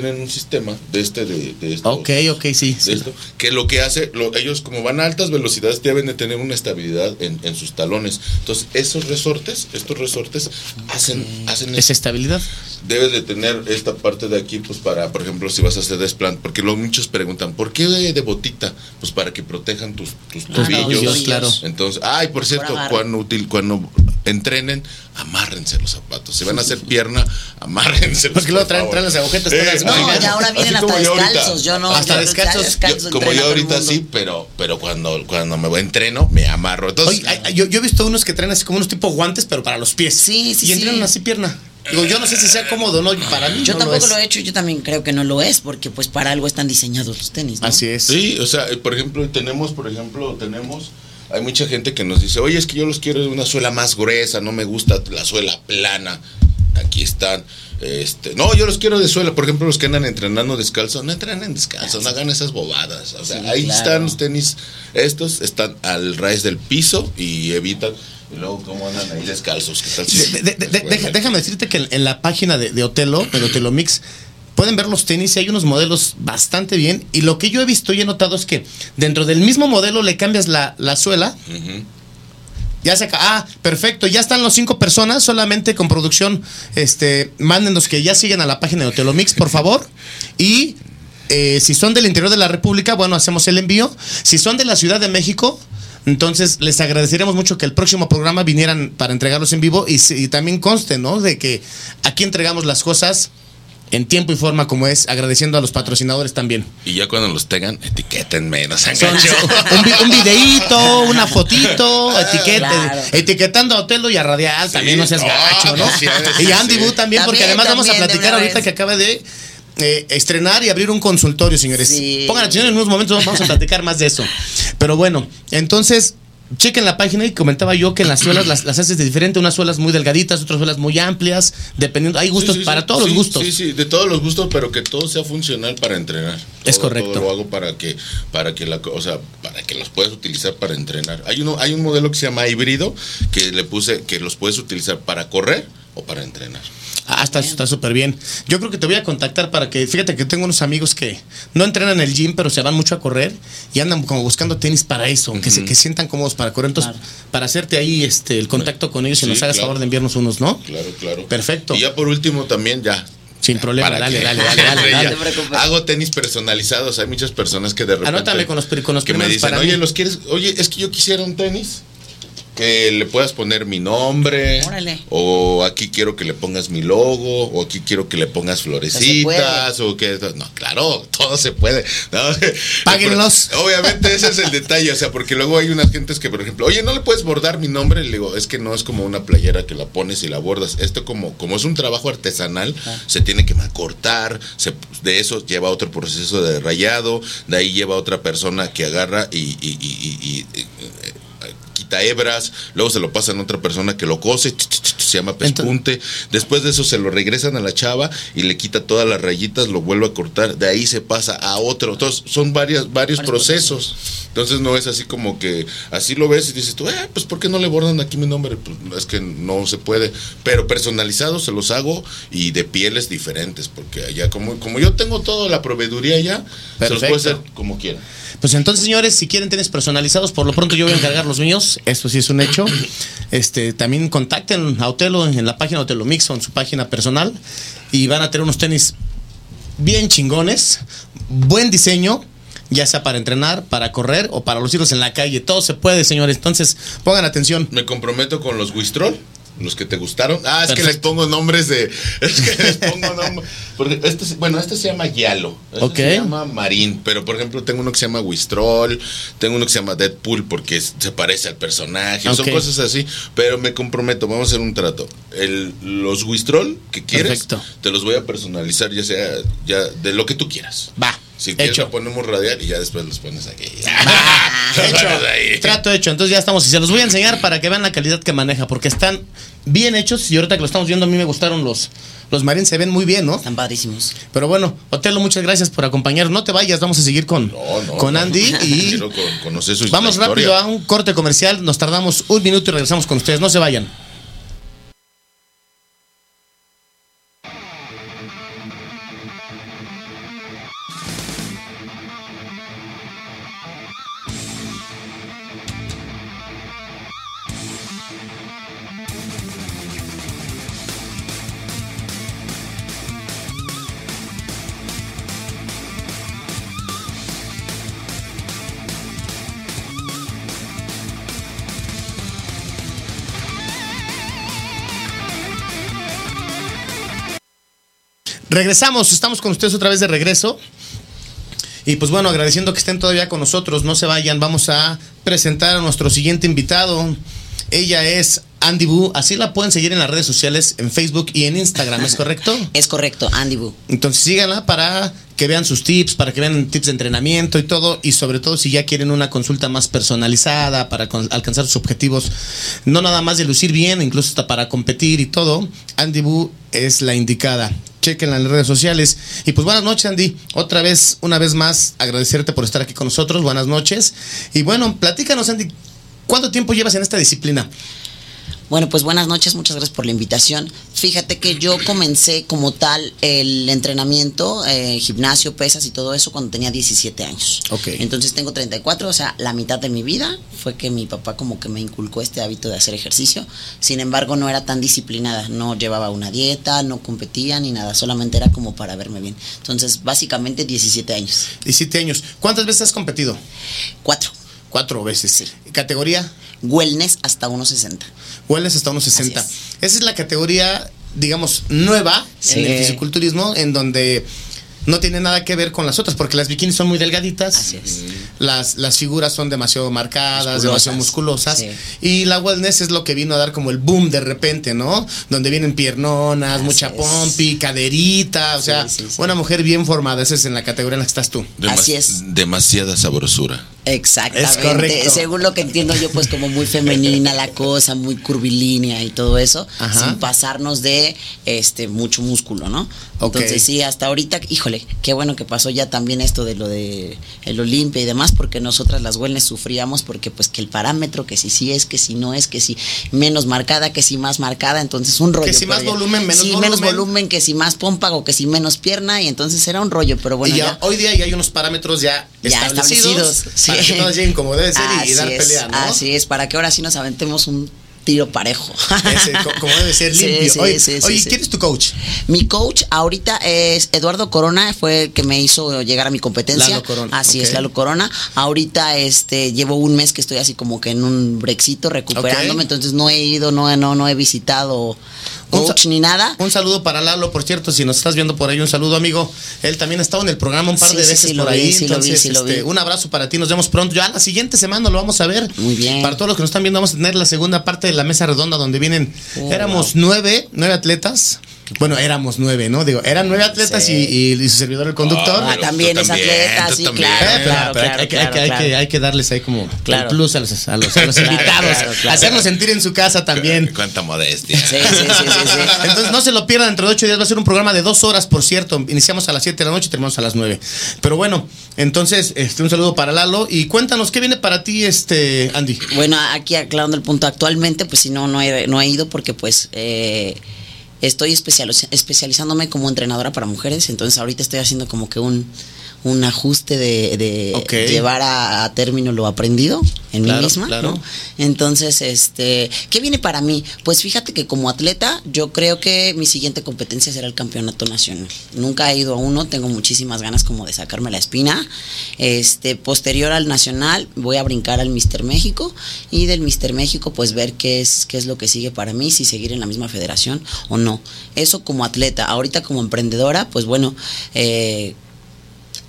tienen un sistema de este de, de estos- Ok, ok, sí. de sí. esto, que lo que hace, lo- ellos como van a altas velocidades deben de tener una estabilidad en, en sus talones. Entonces, esos resortes, estos resortes hacen, hacen Es eso. estabilidad. Debes de tener esta parte de aquí, pues para, por ejemplo, si vas a hacer desplant, porque luego muchos preguntan, ¿por qué de, de botita? Pues para que protejan tus, tus Claro, tobillos. claro. Entonces, ay, por cierto, cuando, cuando entrenen, amárrense los zapatos. Si van a hacer pierna, amárrense Porque luego traen, traen las agujetas todas. No, Oigan, y ahora vienen hasta como yo ahorita. descalzos. Yo no. Hasta yo- descalzos. ya descalzos Yo- como yo ahorita sí, pero, pero cuando, cuando me voy entreno, me amarro. Entonces, Oye, yo, yo he visto unos que traen así como unos tipo guantes, pero para los pies. Sí, sí, Y entrenan sí. así pierna. Digo, yo no sé si sea cómodo o no. Para mí Yo no tampoco es. lo he hecho, yo también creo que no lo es, porque pues para algo están diseñados los tenis. ¿no? Así es. Sí, o sea, eh, por ejemplo, tenemos, por ejemplo, tenemos, hay mucha gente que nos dice, oye, es que yo los quiero de una suela más gruesa, no me gusta la suela plana. Aquí están. Este, no, yo los quiero de suela. Por ejemplo, los que andan entrenando descalzo, no entrenen descalzo, no hagan esas bobadas. O sea, Sí, ahí claro. están los tenis. Estos están al raíz del piso y evitan. Y luego, ¿cómo andan ahí descalzos? ¿Qué tal si- De- de- de- déjame decirte que en, en la página de, de Otelo, de Otelo Mix, pueden ver los tenis y hay unos modelos bastante bien. Y lo que yo he visto y he notado es que dentro del mismo modelo le cambias la, la suela. Ya se acaba. Ah, perfecto. Ya están los cinco personas. Solamente con producción. Este, mándenos que ya siguen a la página de Otelo Mix, por (laughs) favor. Y eh, si son del interior de la República, bueno, hacemos el envío. Si son de la Ciudad de México, entonces les agradeceríamos mucho que el próximo programa vinieran para entregarlos en vivo y, y también conste, ¿no? De que aquí entregamos las cosas en tiempo y forma como es, agradeciendo a los patrocinadores también. Y ya cuando los tengan, etiquétenme, no sean un, un videíto, una fotito, (laughs) etiquete, Claro. etiquetando a Otelo y a Radial, también no seas no, gacho, ¿no? sí, y a Andy sí. Boo también, porque También, además vamos a platicar ahorita vez. que acaba de eh, estrenar y abrir un consultorio, señores. Sí. Pongan atención en unos momentos, vamos a platicar más de eso. Pero bueno, entonces, chequen la página y comentaba yo que las suelas las, las haces de diferente, unas suelas muy delgaditas, otras suelas muy amplias, dependiendo, hay gustos Sí, sí, para sí. todos los gustos. Sí, sí, de todos los gustos, pero que todo sea funcional para entrenar. Es Todo- correcto. Todo lo hago para que, para que la, o sea, para que los puedas utilizar para entrenar. Hay uno, hay un modelo que se llama híbrido que le puse que los puedes utilizar para correr o para entrenar. Ah, está está súper bien. Yo creo que te voy a contactar para que, fíjate que tengo unos amigos que no entrenan en el gym, pero se van mucho a correr y andan como buscando tenis para eso, que se que sientan cómodos para correr. Entonces, Claro. para hacerte ahí este el contacto con ellos y Sí, nos hagas claro. favor de enviarnos unos, ¿no? Claro, claro. Perfecto. Y ya por último también ya. Sin problema, (laughs) dale, dale, dale, dale, dale. Hago tenis personalizados. Hay muchas personas que de repente. Anótame con los con los que me dicen, para oye, mí". los quieres, oye, es que yo quisiera un tenis que le puedas poner mi nombre, Órale. o aquí quiero que le pongas mi logo, o aquí quiero que le pongas florecitas, o que no, claro, todo se puede. ¿no? Páguenlos. (laughs) Obviamente ese es el detalle, o sea, porque luego hay unas gentes que, por ejemplo, oye, no le puedes bordar mi nombre, le digo, es que no es como una playera que la pones y la bordas. Esto como, como es un trabajo artesanal, se tiene que cortar, se, de eso lleva otro proceso de rayado, de ahí lleva otra persona que agarra y, y- y- y- y- y- quita hebras, luego se lo pasan a otra persona que lo cose, se llama pespunte, después de eso se lo regresan a la chava y le quita todas las rayitas, lo vuelve a cortar, de ahí se pasa a otro, entonces son varias, varios Varios procesos, entonces no es así como que así lo ves y dices tú, eh, pues ¿por qué no le bordan aquí mi nombre? Pues es que no se puede, pero personalizados se los hago y de pieles diferentes, porque allá como, como yo tengo toda la proveeduría allá, se los puedo hacer Perfecto. como quieran. Pues entonces, señores, si quieren tenis personalizados, por lo pronto yo voy a encargar los míos. Esto sí es un hecho. (clears throat) Este, también contacten a Otelo en la página Otelo Mix o en su página personal y van a tener unos tenis bien chingones, buen diseño, ya sea para entrenar, para correr o para los hijos en la calle. Todo se puede, señores. Entonces, pongan atención. Me comprometo con los Wistrol, los que te gustaron. Ah, es que les pongo nombres de. (laughs) Es que les pongo nombres. Porque este, bueno, este se llama Yalo. Este Ok. se llama Marín. Pero por ejemplo, tengo uno que se llama Wistrol. Tengo uno que se llama Deadpool porque es- se parece al personaje. Son cosas así. Pero me comprometo, vamos a hacer un trato. El, los Wistrol que quieres, Perfecto. te los voy a personalizar, ya sea ya de lo que tú quieras. Va. Si quieres, hecho. lo ponemos radial y ya después los pones aquí. (laughs) (laughs) Los hecho. Trato hecho. Entonces ya estamos. Y se los voy a enseñar para que vean la calidad que maneja. Porque están bien hechos. Y ahorita que lo estamos viendo, a mí me gustaron los, los marines. Se ven muy bien, ¿no? Están padrísimos. Pero bueno, Otelo, muchas gracias por acompañarnos. No te vayas, vamos a seguir con, No, no, con no. Andy. Y (laughs) Quiero co- conocer su vamos historia. rápido a un corte comercial. Nos tardamos un minuto y regresamos con ustedes. No se vayan. Regresamos, estamos con ustedes otra vez de regreso. Y pues bueno, agradeciendo que estén todavía con nosotros, no se vayan, vamos a presentar a nuestro siguiente invitado. Ella es Andy Boo, así la pueden seguir en las redes sociales, en Facebook y en Instagram, ¿es correcto? (laughs) Es correcto, Andy Boo. Entonces síganla para que vean sus tips, para que vean tips de entrenamiento y todo, y sobre todo si ya quieren una consulta más personalizada para alcanzar sus objetivos, no nada más de lucir bien, incluso hasta para competir y todo, Andy Boo es la indicada. Chequenla en las redes sociales. Y pues buenas noches, Andy. Otra vez, una vez más, agradecerte por estar aquí con nosotros. Buenas noches. Y bueno, platícanos, Andy, ¿cuánto tiempo llevas en esta disciplina? Bueno, pues buenas noches, muchas gracias por la invitación. Fíjate que yo comencé como tal el entrenamiento, eh, gimnasio, pesas y todo eso cuando tenía 17 años. Ok. Entonces tengo 34, o sea, la mitad de mi vida fue que mi papá como que me inculcó este hábito de hacer ejercicio. Sin embargo, no era tan disciplinada, no llevaba una dieta, no competía ni nada, solamente era como para verme bien. Entonces, básicamente 17 años. 17 años. ¿Cuántas veces has competido? Cuatro. Cuatro veces. Sí. ¿Categoría? Wellness hasta 1.60. Hueles hasta unos 60. Así Esa es la categoría, digamos, nueva Sí. en el fisiculturismo, en donde no tiene nada que ver con las otras, porque las bikinis son muy delgaditas. Así es. Las, las figuras son demasiado marcadas, Musculosas. demasiado musculosas. Sí. Y la wellness es lo que vino a dar como el boom de repente, ¿no? Donde vienen piernonas, Así mucha es. pompi, caderita, o Sí, sea, sí, sí. una mujer bien formada. Esa es en la categoría en la que estás tú. Así es. Demasiada sabrosura. Exactamente. Es correcto. Según lo que entiendo yo, pues como muy femenina la cosa, muy curvilínea y todo eso, Ajá. sin pasarnos de este mucho músculo, ¿no? Entonces sí, hasta ahorita, híjole, qué bueno que pasó ya también esto de lo de el Olimpia y demás, porque nosotras las wellness sufríamos porque pues que el parámetro, que si sí es, que si no es, que si menos marcada, que si más marcada, entonces un rollo. Que si más volumen, menos sí, menos volumen. volumen, que si más pómpago, que si menos pierna, y entonces era un rollo, pero bueno, y ya, ya. hoy día ya hay unos parámetros ya, Ya establecidos, establecidos, para que todos lleguen como debe ser y- y, Así dar es, pelea, ¿no? Así es, para que ahora sí nos aventemos un tiro parejo. Ese, como debe ser (laughs) limpio. sí, oye, sí. ¿quién es tu coach? Mi coach ahorita es Eduardo Corona, fue el que me hizo llegar a mi competencia. Lalo Corona, Así es, Lalo Corona. Ahorita este llevo un mes que estoy así como que en un brexito recuperándome, entonces no he ido, no, no, no he visitado coach ni nada. Un saludo para Lalo, por cierto, si nos estás viendo por ahí, un saludo, amigo. Él también ha estado en el programa un par de veces por ahí. entonces, un abrazo para ti, nos vemos pronto. Ya la siguiente semana lo vamos a ver. Muy bien. Para todos los que nos están viendo, vamos a tener la segunda parte de la mesa redonda donde vienen, Oh, éramos nueve, nueve atletas. Bueno, éramos nueve, ¿no? Digo, eran nueve atletas Sí. y, y- y su servidor, el conductor. Ah, pero también es atleta, sí, claro, hay claro, que- darles ahí como Claro. el plus a los, a los, a los (laughs) Claro, invitados, claro, claro. hacerlos sentir en su casa también. Cuánta modestia. Sí, sí, sí, sí, sí. Entonces no se lo pierdan, dentro de ocho días va a ser un programa de dos horas, por cierto. Iniciamos a las 7 de la noche y terminamos a las 9. Pero bueno, entonces, este, un saludo para Lalo. Y cuéntanos, ¿qué viene para ti, este, Andy? Bueno, aquí aclarando el punto, actualmente, pues si no, no he, no he ido porque pues eh, estoy especializ- especializándome como entrenadora para mujeres, entonces ahorita estoy haciendo como que un, un ajuste de, llevar a, a término lo aprendido en Claro, mí misma, claro. ¿no? Entonces, este, ¿qué viene para mí? Pues fíjate que como atleta, yo creo que mi siguiente competencia será el campeonato nacional. Nunca he ido a uno, tengo muchísimas ganas como de sacarme la espina. Este, posterior al nacional, voy a brincar al Mister México y del Mister México, pues ver qué es, qué es lo que sigue para mí, si seguir en la misma federación o no. Eso como atleta. Ahorita como emprendedora, pues bueno, eh,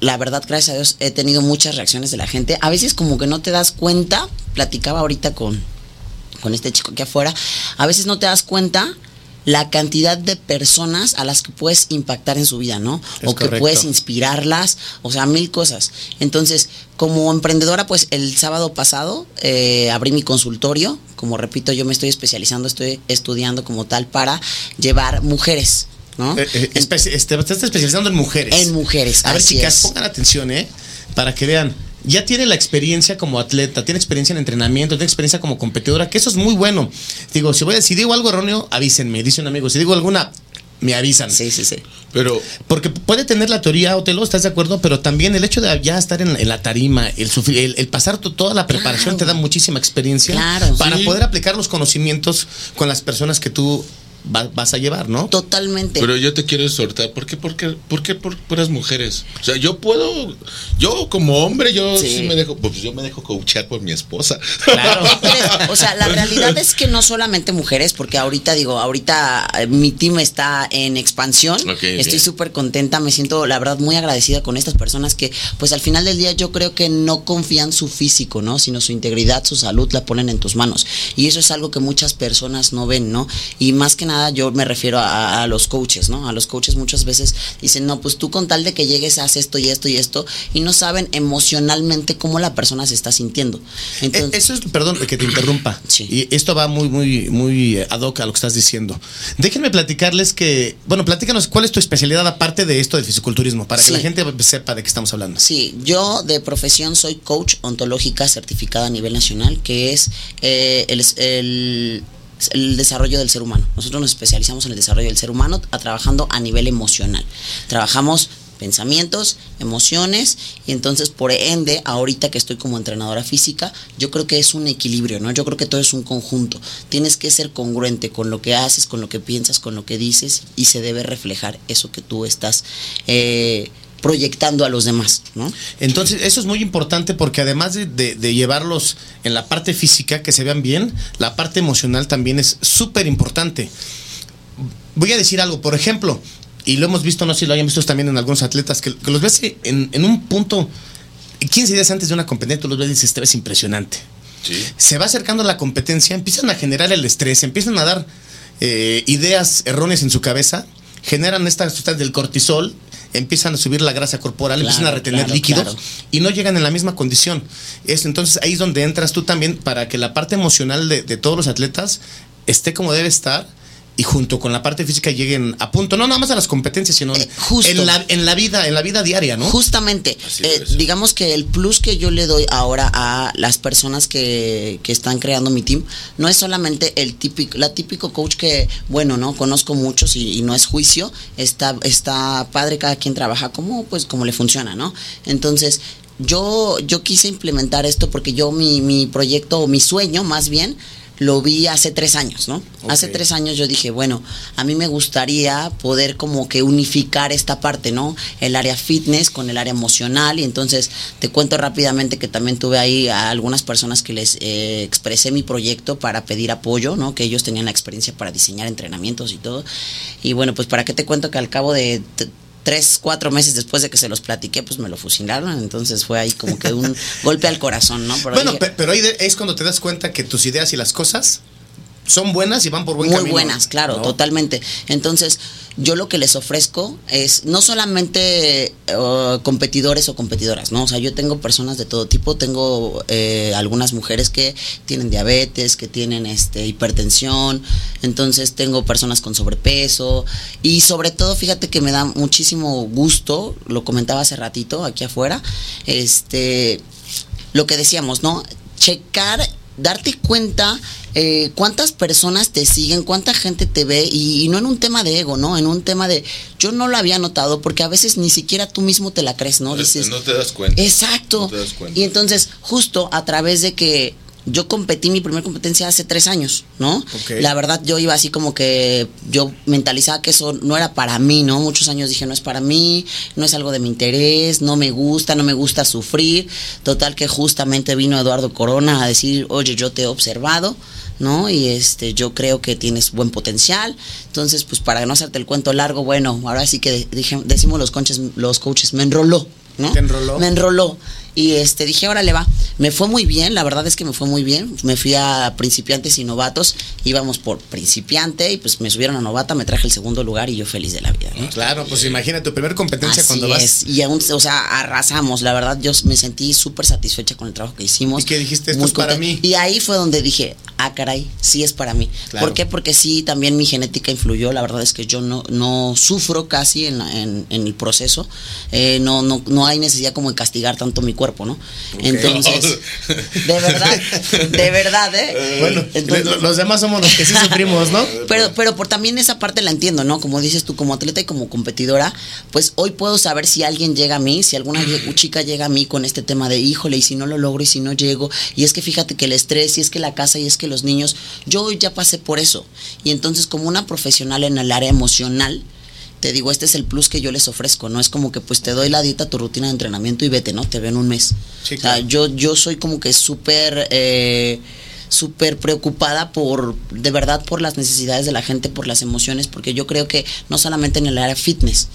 la verdad, gracias a Dios, he tenido muchas reacciones de la gente. A veces como que no te das cuenta, platicaba ahorita con, con este chico aquí afuera, a veces no te das cuenta la cantidad de personas a las que puedes impactar en su vida, ¿no? Es o que correcto. puedes inspirarlas, o sea, mil cosas. Entonces, como emprendedora, pues el sábado pasado eh, abrí mi consultorio, como repito, yo me estoy especializando, estoy estudiando como tal para llevar mujeres, ¿no? Eh, eh, espe- este, te estás especializando en mujeres. En mujeres, A ver, así chicas, es. pongan atención, ¿eh? Para que vean. Ya tiene la experiencia como atleta, tiene experiencia en entrenamiento, tiene experiencia como competidora, que eso es muy bueno. Digo, si, voy a, si digo algo erróneo, avísenme, dice un amigo. Si digo alguna, me avisan. Sí, sí, sí. Pero Porque puede tener la teoría, Otelo, ¿estás de acuerdo? Pero también el hecho de ya estar en, en la tarima, el, sufrir- el- el pasar to- toda la preparación Claro. te da muchísima experiencia Claro. para Sí. poder aplicar los conocimientos con las personas que tú va- vas a llevar, ¿no? Totalmente. Pero yo te quiero exhortar, ¿por qué, por qué, por qué por puras mujeres? O sea, yo puedo, yo como hombre, yo sí, Sí. me dejo, pues yo me dejo coachear por mi esposa. Claro. (laughs) O sea, la realidad es que no solamente mujeres, porque ahorita digo, ahorita eh, mi team está en expansión. Ok, Estoy súper contenta, me siento la verdad muy agradecida con estas personas que, pues al final del día yo creo que no confían su físico, ¿no? Sino su integridad, su salud la ponen en tus manos. Y eso es algo que muchas personas no ven, ¿no? Y más que nada yo me refiero a, a los coaches, ¿no? A los coaches muchas veces dicen, no, pues tú con tal de que llegues haz esto y esto y esto, y no saben emocionalmente cómo la persona se está sintiendo. Eh, Entonces, Eso es, perdón que te interrumpa. (clears throat) Sí. Y esto va muy, muy, muy eh, ad hoc a lo que estás diciendo. Déjenme platicarles que, bueno, platícanos cuál es tu especialidad aparte de esto del fisiculturismo, para que la gente sepa de qué estamos hablando. Sí, yo de profesión soy coach ontológica certificada a nivel nacional, que es eh, el, el- el desarrollo del ser humano. Nosotros nos especializamos en el desarrollo del ser humano trabajando a nivel emocional. Trabajamos pensamientos, emociones y entonces por ende ahorita que estoy como entrenadora física yo creo que es un equilibrio no yo creo que todo es un conjunto tienes que ser congruente con lo que haces con lo que piensas con lo que dices y se debe reflejar eso que tú estás eh, proyectando a los demás no Entonces, eso es muy importante porque además de, de- de llevarlos en la parte física, que se vean bien, la parte emocional también es súper importante. Voy a decir algo, por ejemplo, y lo hemos visto, no sé si lo hayan visto también en algunos atletas, que, que los ves en, en un punto, 15 días antes de una competencia, tú los ves y dices, te ves impresionante. Sí. Se va acercando la competencia, empiezan a generar el estrés, empiezan a dar eh, ideas erróneas en su cabeza, generan esta sustancia del cortisol, empiezan a subir la grasa corporal, Claro, empiezan a retener claro, líquidos claro. y no llegan en la misma condición. Es, entonces ahí es donde entras tú también para que la parte emocional de, de todos los atletas esté como debe estar y junto con la parte física lleguen a punto, no nada más a las competencias, sino Eh, justo. en, la, en la vida, en la vida diaria, ¿no? Justamente, eh, digamos que el plus que yo le doy ahora a las personas que, que están creando mi team no es solamente el típico, la típico coach que, bueno, no conozco muchos y, y no es juicio, está, está padre cada quien trabaja como, pues, como le funciona, ¿no? Entonces, yo, yo quise implementar esto porque yo mi, mi proyecto, o mi sueño más bien, lo vi hace tres años, ¿no? Hace tres años yo dije, bueno, a mí me gustaría poder como que unificar esta parte, ¿no? El área fitness con el área emocional y entonces te cuento rápidamente que también tuve ahí a algunas personas que les eh, expresé mi proyecto para pedir apoyo, ¿no? Que ellos tenían la experiencia para diseñar entrenamientos y todo. Y bueno, pues para qué te cuento que al cabo de... Tres, cuatro meses después de que se los platiqué, pues me lo fusilaron. Entonces fue ahí como que un (laughs) golpe al corazón, ¿no? Pero bueno, dije, pero ahí es cuando te das cuenta que tus ideas y las cosas son buenas y van por buen muy camino. buenas, claro, ¿no? totalmente. Entonces, yo lo que les ofrezco es no solamente eh, competidores o competidoras, ¿no? O sea, yo tengo personas de todo tipo, tengo eh, algunas mujeres que tienen diabetes, que tienen este hipertensión, entonces tengo personas con sobrepeso y sobre todo, fíjate que me da muchísimo gusto, lo comentaba hace ratito aquí afuera, este lo que decíamos, ¿no? Checar, darte cuenta eh, cuántas personas te siguen, cuánta gente te ve, y, y no en un tema de ego, ¿no? En un tema de, yo no lo había notado, porque a veces ni siquiera tú mismo te la crees, ¿no? Dices, no te das cuenta. Exacto. No te das cuenta. Y entonces, justo a través de que yo competí mi primera competencia hace tres años, ¿no? Ok. La verdad, yo iba así como que yo mentalizaba que eso no era para mí, ¿no? Muchos años dije, no es para mí, no es algo de mi interés, no me gusta, no me gusta sufrir. Total que justamente vino Eduardo Corona a decir, oye, yo te he observado. ¿no? Y este, yo creo que tienes buen potencial. Entonces, pues para no hacerte el cuento largo, bueno, ahora sí que dije, decimos los coaches, los coaches, me enroló, ¿no? ¿Te enroló? Me enroló. Y este dije, órale va. Me fue muy bien, la verdad es que me fue muy bien. Me fui a principiantes y novatos. Íbamos por principiante y pues me subieron a novata, me traje el segundo lugar y yo feliz de la vida. ¿no? Claro, pues imagina tu primer competencia Así cuando vas. Y aún, o sea, arrasamos. La verdad, yo me sentí súper satisfecha con el trabajo que hicimos. ¿Y qué dijiste? Esto es para mí. Y ahí fue donde dije, ah, caray, sí es para mí. Claro. ¿Por qué? Porque sí, también mi genética influyó. La verdad es que yo no, no sufro casi en, en, en el proceso. Eh, no, no, no hay necesidad como de castigar tanto mi cuerpo, ¿no? Entonces, (laughs) de verdad, de verdad, ¿eh? Bueno, Entonces- los demás somos los que sí sufrimos, ¿no? (laughs) pero, pero por también esa parte la entiendo, ¿no? Como dices tú, como atleta y como competidora, pues hoy puedo saber si alguien llega a mí, si alguna chica llega a mí con este tema de, híjole, y si no lo logro, y si no llego, y es que fíjate que el estrés, y es que la casa, y es que los niños, yo hoy ya pasé por eso. Y entonces como una profesional en el área emocional, te digo, este es el plus que yo les ofrezco, no es como que pues te doy la dieta, tu rutina de entrenamiento y vete, ¿no? Te veo en un mes. Sí, O sea, yo, yo soy como que súper eh, súper preocupada por, de verdad, por las necesidades de la gente, por las emociones, porque yo creo que no solamente en el área fitness,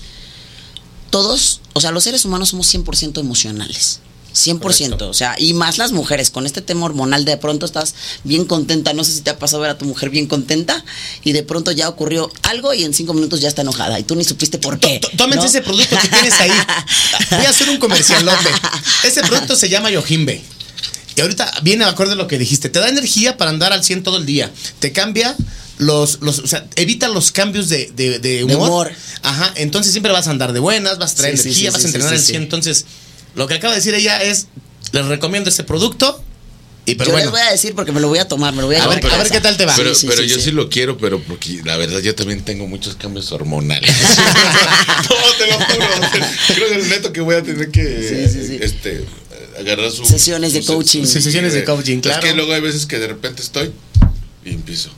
todos, o sea, los seres humanos somos 100% emocionales. 100%, Correcto. o sea, y más las mujeres, con este tema hormonal, de pronto estás bien contenta, no sé si te ha pasado ver a tu mujer bien contenta, y de pronto ya ocurrió algo y en cinco minutos ya está enojada, y tú ni supiste por qué. Tó- Tómense ¿no? ese producto que tienes ahí. (laughs) Voy a hacer un comercialote. Ese producto se llama Yojimbe. Y ahorita viene de acuerdo a lo que dijiste. Te da energía para andar al 100 todo el día. Te cambia los, los o sea, evita los cambios de, de, de humor. humor. Ajá, entonces siempre vas a andar de buenas, vas a traer Sí, energía, sí, vas a entrenar al sí. 100. Entonces, lo que acaba de decir ella es, les recomiendo ese producto. Y pero Yo bueno, les voy a decir porque me lo voy a tomar, me lo voy a A ver, a ver qué tal te va. Pero, Sí, sí, pero sí, yo sí. sí. lo quiero, pero porque la verdad yo también tengo muchos cambios hormonales. (laughs) no, te lo juro. Creo que es neto que voy a tener que Sí, sí, sí. este agarrar su Sesiones de coaching. Sí, sesiones de coaching, Es claro. que luego hay veces que de repente estoy y empiezo.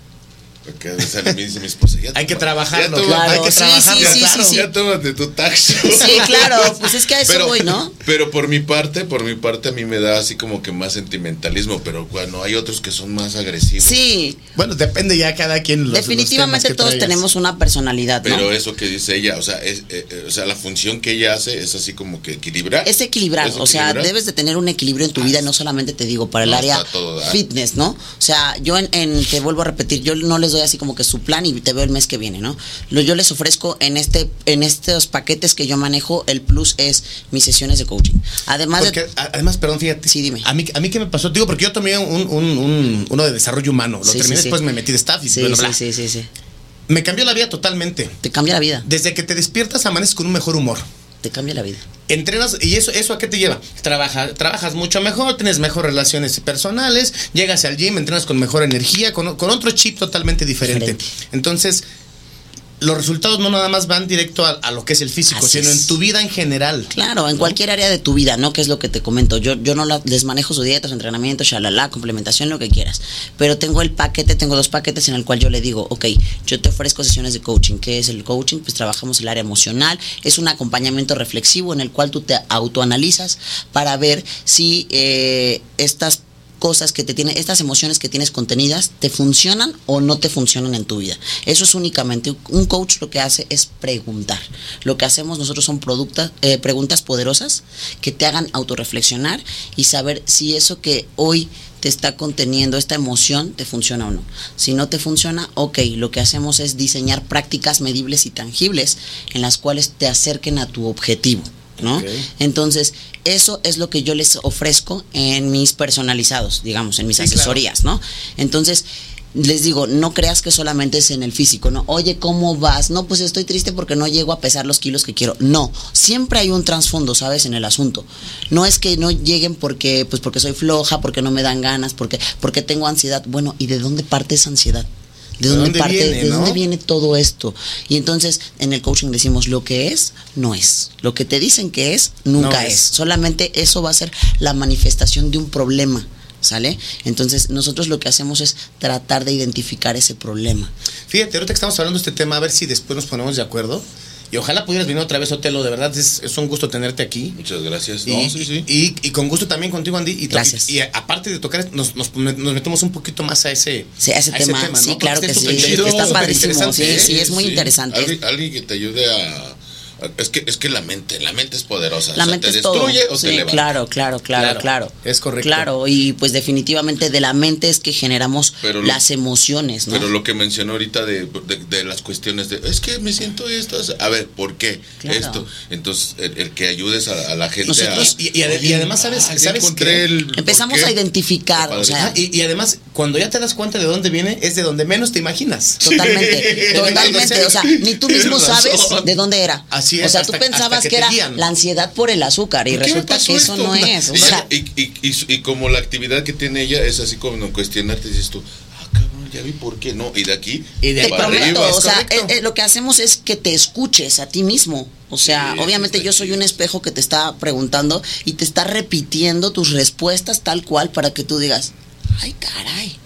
Porque sale, me dice mi esposa, ya (laughs) Hay que trabajarlo, ya claro. hay que Sí, trabajarlo, sí, sí, claro. sí, sí. Ya tómate tu taxi. Sí, claro, pues es que a eso voy, ¿no? Pero por mi parte, por mi parte a mí me da así como que más sentimentalismo, pero bueno, hay otros que son más agresivos. Sí, bueno, depende ya cada quien. Los, definitivamente todos tenemos una personalidad, ¿no? Pero eso que dice ella, o sea, es, eh, eh, o sea, la función que ella hace es así como que equilibrar. Es equilibrar, Es o sea, debes de tener un equilibrio en tu vida, no solamente te digo para el No, área fitness, ¿no? O sea, yo en, en- te vuelvo a repetir, yo no les les doy así como que su plan y te veo el mes que viene, ¿no? Lo, yo les ofrezco en este en estos paquetes que yo manejo, el plus es mis sesiones de coaching. Además Porque, de a- además, perdón, fíjate. Sí, dime. A mí, a mí qué me pasó, digo, porque yo tomé un, un- un- uno de desarrollo humano. Lo Sí, terminé sí, sí. después, me metí de staff y sí, bla, bla. sí, sí, sí. Me cambió la vida totalmente. Te cambia la vida. Desde que te despiertas, amaneces con un mejor humor. Te cambia la vida. Entrenas, y eso, eso a qué te lleva? Trabaja, trabajas mucho mejor, tienes mejor relaciones personales, llegas al gym, entrenas con mejor energía, con, con otro chip totalmente diferente. Diferente. Entonces, los resultados no nada más van directo a, a lo que es el físico, Así sino es. en tu vida en general. Claro, en cualquier área de tu vida, ¿no? Que es lo que te comento. Yo, yo no la- les manejo su dieta, su entrenamiento, shalala, complementación, lo que quieras. Pero tengo el paquete, tengo dos paquetes en el cual yo le digo, ok, yo te ofrezco sesiones de coaching. ¿Qué es el coaching? Pues trabajamos el área emocional. Es un acompañamiento reflexivo en el cual tú te autoanalizas para ver si eh, estas cosas que te tienen, estas emociones que tienes contenidas, te funcionan o no te funcionan en tu vida. Eso es únicamente, un coach lo que hace es preguntar. Lo que hacemos nosotros son productas, eh, preguntas poderosas que te hagan autorreflexionar y saber si eso que hoy te está conteniendo, esta emoción, te funciona o no. Si no te funciona, ok, lo que hacemos es diseñar prácticas medibles y tangibles en las cuales te acerquen a tu objetivo. ¿no? Entonces, eso es lo que yo les ofrezco en mis personalizados, digamos, en mis Sí, claro. asesorías, ¿no? Entonces, les digo, no creas que solamente es en el físico, ¿no? Oye, ¿cómo vas? No, pues estoy triste porque no llego a pesar los kilos que quiero. No, siempre hay un trasfondo, ¿sabes? En el asunto. No es que no lleguen porque, pues porque soy floja, porque no me dan ganas, porque, porque tengo ansiedad. Bueno, ¿y de dónde parte esa ansiedad? ¿De ¿De dónde, dónde parte? viene, ¿De no? dónde viene todo esto? Y entonces en el coaching decimos lo que es, no es. Lo que te dicen que es, nunca No es. es. Solamente eso va a ser la manifestación de un problema. ¿Sale? Entonces nosotros lo que hacemos es tratar de identificar ese problema. Fíjate, ahorita que estamos hablando de este tema, a ver si después nos ponemos de acuerdo. Y ojalá pudieras venir otra vez, Otelo. De verdad, es, es un gusto tenerte aquí. Muchas gracias. Y, No, sí, sí. y- y con gusto también contigo, Andy. Y, Gracias. Y, y aparte de tocar, nos, nos, nos metemos un poquito más a ese, Sí, a ese tema. ¿no? sí, Porque claro que está sí. Está padrísimo. Sí, interesante, sí, es muy interesante. Alguien, alguien que te ayude a, a- Es que, es que la mente, la mente es poderosa. La o sea, mente te es todo. destruye o te Sí, levanta. claro, claro, claro, Claro, claro. es correcto. Claro, y pues definitivamente de la mente es que generamos Pero lo- las emociones, ¿no? Pero lo que mencionó ahorita de, de- de las cuestiones de, es que me siento esto, a ver, ¿por qué Claro. esto? Entonces, el, el que ayudes a, a la gente Nosotros- a... y- y ade- y además, ¿sabes- ya sabes qué? el Empezamos qué. a identificar, Qué o sea, Ah, y, y además, cuando ya te das cuenta de dónde viene, es de donde menos te imaginas. Totalmente, (laughs) totalmente. O sea, (laughs) ni tú mismo sabes de dónde era. Así O es, sea, tú hasta- pensabas hasta que era guían. la ansiedad por el azúcar y ¿Por qué me resulta que eso esto? no (laughs) es. O Y, sea, y, y, y como la actividad que tiene ella es así como no cuestionarte, dices tú, ah, cabrón, ya vi por qué no. Y de aquí Y de te para prometo, arriba, o sea, eh, eh, lo que hacemos es que te escuches a ti mismo. O sea, Sí, obviamente yo soy un espejo que te está preguntando y te está repitiendo tus respuestas tal cual para que tú digas, ay caray.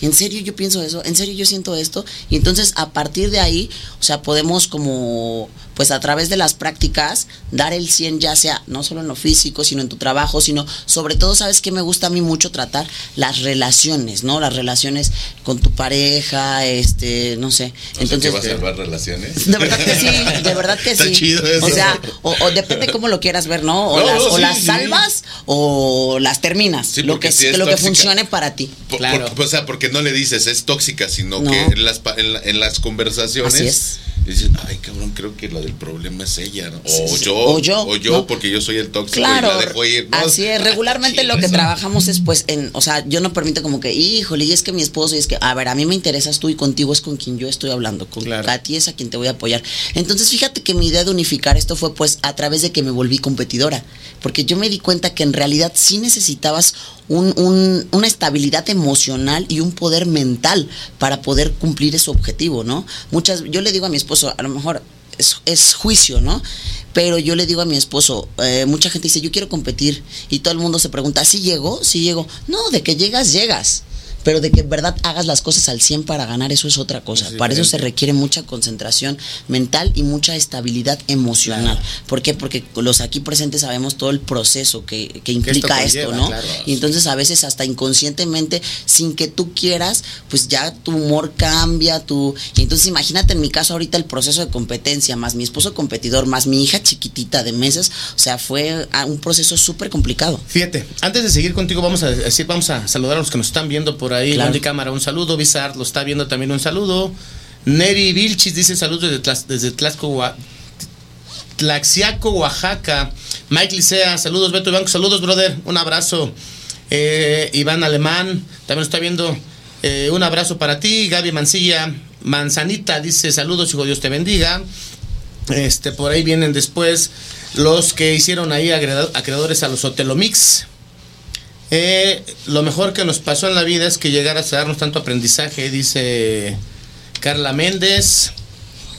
En serio yo pienso eso, en serio yo siento esto. Y entonces a partir de ahí, o sea, podemos como, pues a través de las prácticas, dar el 100 ya sea no solo en lo físico, sino en tu trabajo, sino sobre todo, ¿sabes qué me gusta a mí mucho tratar? Las relaciones, ¿no? Las relaciones con tu pareja, este, no sé. Entonces, va a salvar relaciones. de verdad que sí, de verdad que (laughs) Está sí. chido eso. O sea, o, o depende cómo lo quieras ver, ¿no? O No, las, no, o sí, las sí. salvas o las terminas. Sí, lo que, si es lo que funcione para ti. Por- Claro. por- o sea, porque no le dices es tóxica, sino No. que en las, pa- en, la- en las conversaciones Así es. Dicen, ay cabrón, creo que la del problema es ella, ¿no? O Sí, sí. yo, O yo, o yo, ¿no? porque yo soy el tóxico Claro, y la dejo ir. ¿no? así es. Ah, Regularmente lo que eso. trabajamos es, pues, en, o sea, yo no permito como que, híjole, y es que mi esposo, y es que, a ver, a mí me interesas tú y contigo es con quien yo estoy hablando, con Claro. a ti es a quien te voy a apoyar. Entonces, fíjate que mi idea de unificar esto fue, pues, a través de que me volví competidora, porque yo me di cuenta que en realidad sí necesitabas un, un- una estabilidad emocional y un poder mental para poder cumplir ese objetivo, ¿no? Muchas, yo le digo a mi esposo, a lo mejor es, juicio, ¿no? Pero yo le digo a mi esposo, eh, mucha gente dice, yo quiero competir. Y todo el mundo se pregunta, ¿sí llego? ¿Sí llego? No, de que llegas, llegas. Pero de que en verdad hagas las cosas al 100 para ganar, eso es otra cosa. Para eso se requiere mucha concentración mental y mucha estabilidad emocional. ¿Por qué? Porque los aquí presentes sabemos todo el proceso que, que implica esto, conlleva, ¿no? claro. Y entonces a veces hasta inconscientemente, sin que tú quieras, pues ya tu humor cambia, tu... Y entonces imagínate en mi caso ahorita el proceso de competencia, más mi esposo competidor, más mi hija chiquitita de meses, o sea, fue ah, un proceso súper complicado. Fíjate, antes de seguir contigo, vamos a decir, vamos a saludar a los que nos están viendo por ahí. Claro. Cámara, un saludo. Bizarre lo está viendo también, un saludo. Neri Vilchis dice saludos desde, desde Tlaxco, Tlaxiaco, Oaxaca. Mike Licea, saludos. Beto Banco, saludos, brother. Un abrazo. Eh, Iván Alemán, también lo está viendo. Eh, un abrazo para ti. Gaby Mancilla, Manzanita dice saludos, hijo Dios te bendiga. Este, por ahí vienen después los que hicieron ahí acreedores a los Hotelomix. Eh, lo mejor que nos pasó en la vida es que llegaras a darnos tanto aprendizaje, dice Carla Méndez.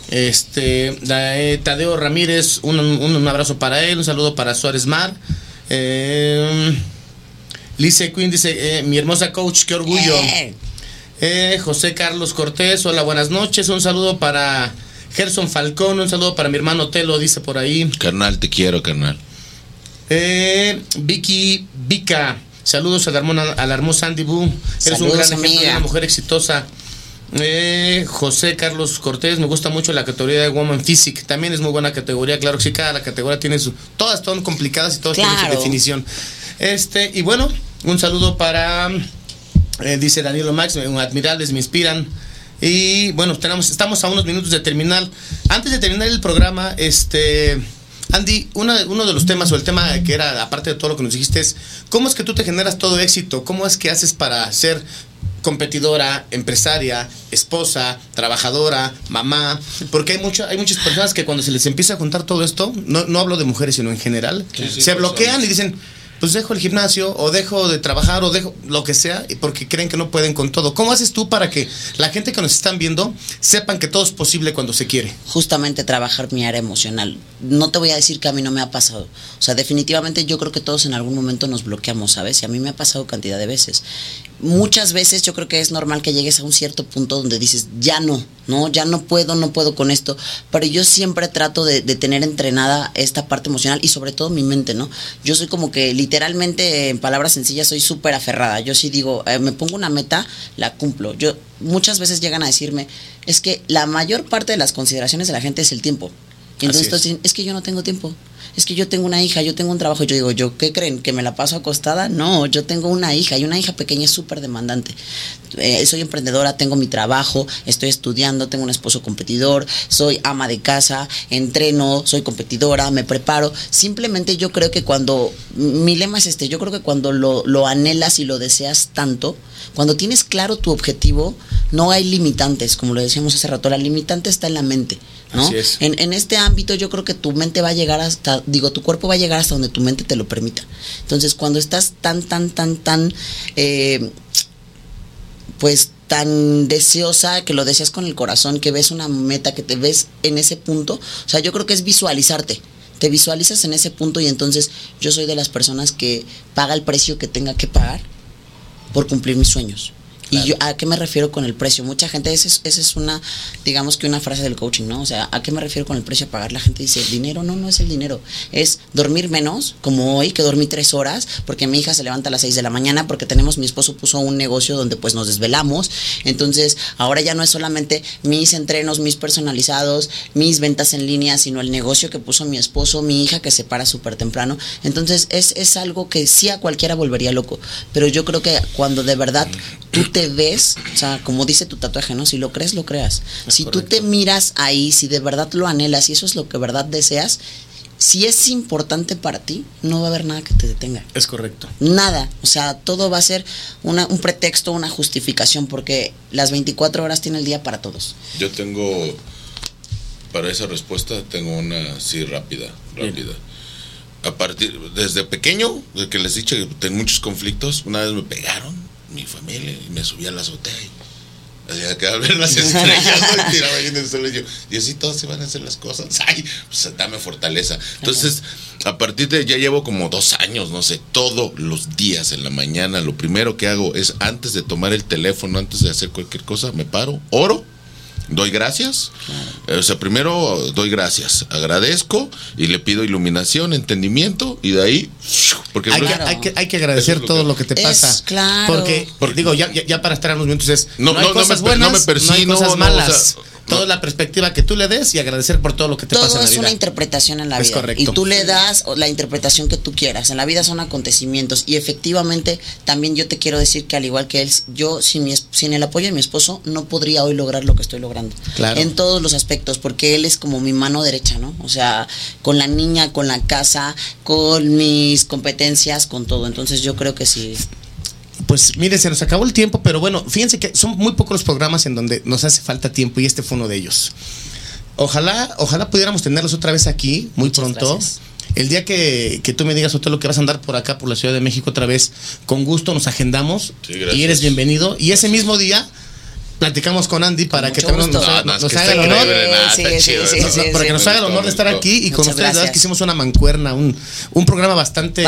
Este, eh, Tadeo Ramírez, un, un- un abrazo para él, un saludo para Suárez Mar. Eh, Lice Quinn dice, eh, mi hermosa coach, qué orgullo. José Carlos Cortés, hola, buenas noches. Un saludo para Gerson Falcón, un saludo para mi hermano Telo, dice por ahí. Carnal, te quiero, carnal. Eh, Vicky Vika, saludos a la, hermana, a la hermosa Andy Boo. Eres un Saludos, gran ejemplo de una mujer exitosa. Eh, José Carlos Cortés, me gusta mucho la categoría de Woman Physique. También es muy buena categoría, claro que sí, cada la categoría tiene su. Todas son complicadas y todas tienen su definición. Este, y bueno, un saludo para. eh, dice Danilo Max, eh, admirables, me inspiran. Y bueno, tenemos, estamos a unos minutos de terminar. Antes de terminar el programa, este. Andy, una- uno de los temas o el tema que era, aparte de todo lo que nos dijiste, es cómo es que tú te generas todo éxito, cómo es que haces para ser competidora, empresaria, esposa, trabajadora, mamá, porque hay mucha, hay muchas personas que cuando se les empieza a juntar todo esto, no, no hablo de mujeres, sino en general, Sí, sí, se personas. bloquean y dicen, pues dejo el gimnasio o dejo de trabajar o dejo lo que sea porque creen que no pueden con todo. ¿Cómo haces tú para que la gente que nos están viendo sepan que todo es posible cuando se quiere? justamente trabajar mi área emocional. No te voy a decir que a mí no me ha pasado. O sea, definitivamente yo creo que todos en algún momento nos bloqueamos, ¿sabes? Y a mí me ha pasado cantidad de veces. Muchas veces yo creo que es normal que llegues a un cierto punto donde dices, ya no, ¿no? Ya no puedo, no puedo con esto. Pero yo siempre trato de, de tener entrenada esta parte emocional y sobre todo mi mente, ¿no? Yo soy como que literalmente, en palabras sencillas, soy súper aferrada. Yo sí digo, eh, me pongo una meta, la cumplo. Yo muchas veces llegan a decirme, es que la mayor parte de las consideraciones de la gente es el tiempo. Y entonces es que yo no tengo tiempo. Es que yo tengo una hija, yo tengo un trabajo. Yo digo, ¿yo qué creen? ¿Que me la paso acostada? No, yo tengo una hija y una hija pequeña es súper demandante. Eh, soy emprendedora, tengo mi trabajo, estoy estudiando, tengo un esposo competidor, soy ama de casa, entreno, soy competidora, me preparo. Simplemente yo creo que cuando, mi lema es este, yo creo que cuando lo, lo anhelas y lo deseas tanto, cuando tienes claro tu objetivo, no hay limitantes, como lo decíamos hace rato, la limitante está en la mente. ¿no? Así es. En, en este ámbito yo creo que tu mente va a llegar hasta, digo, tu cuerpo va a llegar hasta donde tu mente te lo permita. Entonces, cuando estás tan, tan, tan, tan, eh, pues tan deseosa, que lo deseas con el corazón, que ves una meta, que te ves en ese punto, o sea, yo creo que es visualizarte. Te visualizas en ese punto y entonces yo soy de las personas que paga el precio que tenga que pagar por cumplir mis sueños. Y yo, ¿a qué me refiero con el precio? Mucha gente, esa es, esa es una, digamos que una frase del coaching, ¿no? O sea, ¿a qué me refiero con el precio a pagar? La gente dice, dinero, no, no es el dinero. Es dormir menos, como hoy, que dormí tres horas, porque mi hija se levanta a las seis de la mañana, porque tenemos, mi esposo puso un negocio donde pues nos desvelamos. Entonces, ahora ya no es solamente mis entrenos, mis personalizados, mis ventas en línea, sino el negocio que puso mi esposo, mi hija que se para súper temprano. Entonces, es, es algo que sí a cualquiera volvería loco. Pero yo creo que cuando de verdad tú te ves, o sea, como dice tu tatuaje, ¿no? Si lo crees, lo creas. si tú te miras ahí, si de verdad lo anhelas y eso es lo que de verdad deseas, si es importante para ti, no va a haber nada que te detenga. Es correcto. Nada, o sea, todo va a ser una- un pretexto, una justificación, porque las 24 horas tiene el día para todos. Yo tengo, para esa respuesta, tengo una así rápida, rápida. A partir, desde pequeño, de que les dije que tengo muchos conflictos, una vez me pegaron, mi familia, y me subí a la azotea y hacía que ver las (laughs) estrellas, y tiraba ahí el suelo y yo, van a hacer las cosas, (laughs) ay, pues dame fortaleza. Entonces, a partir de, ya llevo como dos años, no sé, todos los días en la mañana, lo primero que hago es, antes de tomar el teléfono, antes de hacer cualquier cosa, me paro, oro, doy gracias. O sea, primero doy gracias, agradezco y le pido iluminación, entendimiento y de ahí, porque Hay, Claro. que, hay, que, hay que agradecer Eso es lo todo que- lo que te Es pasa. claro. Porque, Porque- digo, ya, ya, ya para estar unos minutos es. No, No, hay no, me, per- no buenas, me persino, no hay cosas no, o malas. sea, Todo es la perspectiva que tú le des y agradecer por todo lo que te todo pasa en la es vida. una interpretación en la Es vida. correcto. Y tú le das la interpretación que tú quieras. En la vida son acontecimientos. Y efectivamente, también yo te quiero decir que al igual que él, yo sin, mi, es- sin el apoyo de mi esposo no podría hoy lograr lo que estoy logrando. Claro. En todos los aspectos, porque él es como mi mano derecha, ¿no? O sea, con la niña, con la casa, con mis competencias, con todo. Entonces yo creo que sí. Pues mire, se nos acabó el tiempo, pero bueno, fíjense que son muy pocos los programas en donde nos hace falta tiempo y este fue uno de ellos. Ojalá, ojalá pudiéramos tenerlos otra vez aquí muy Muchas pronto. gracias. El día que, que tú me digas, lo que vas a andar por acá, por la Ciudad de México otra vez, con gusto nos agendamos Sí, y eres bienvenido. Y ese mismo día platicamos con Andy para que también nos, que haga el honor. para que nos haga el honor de estar aquí y con ustedes, la verdad que hicimos una mancuerna, un, un programa bastante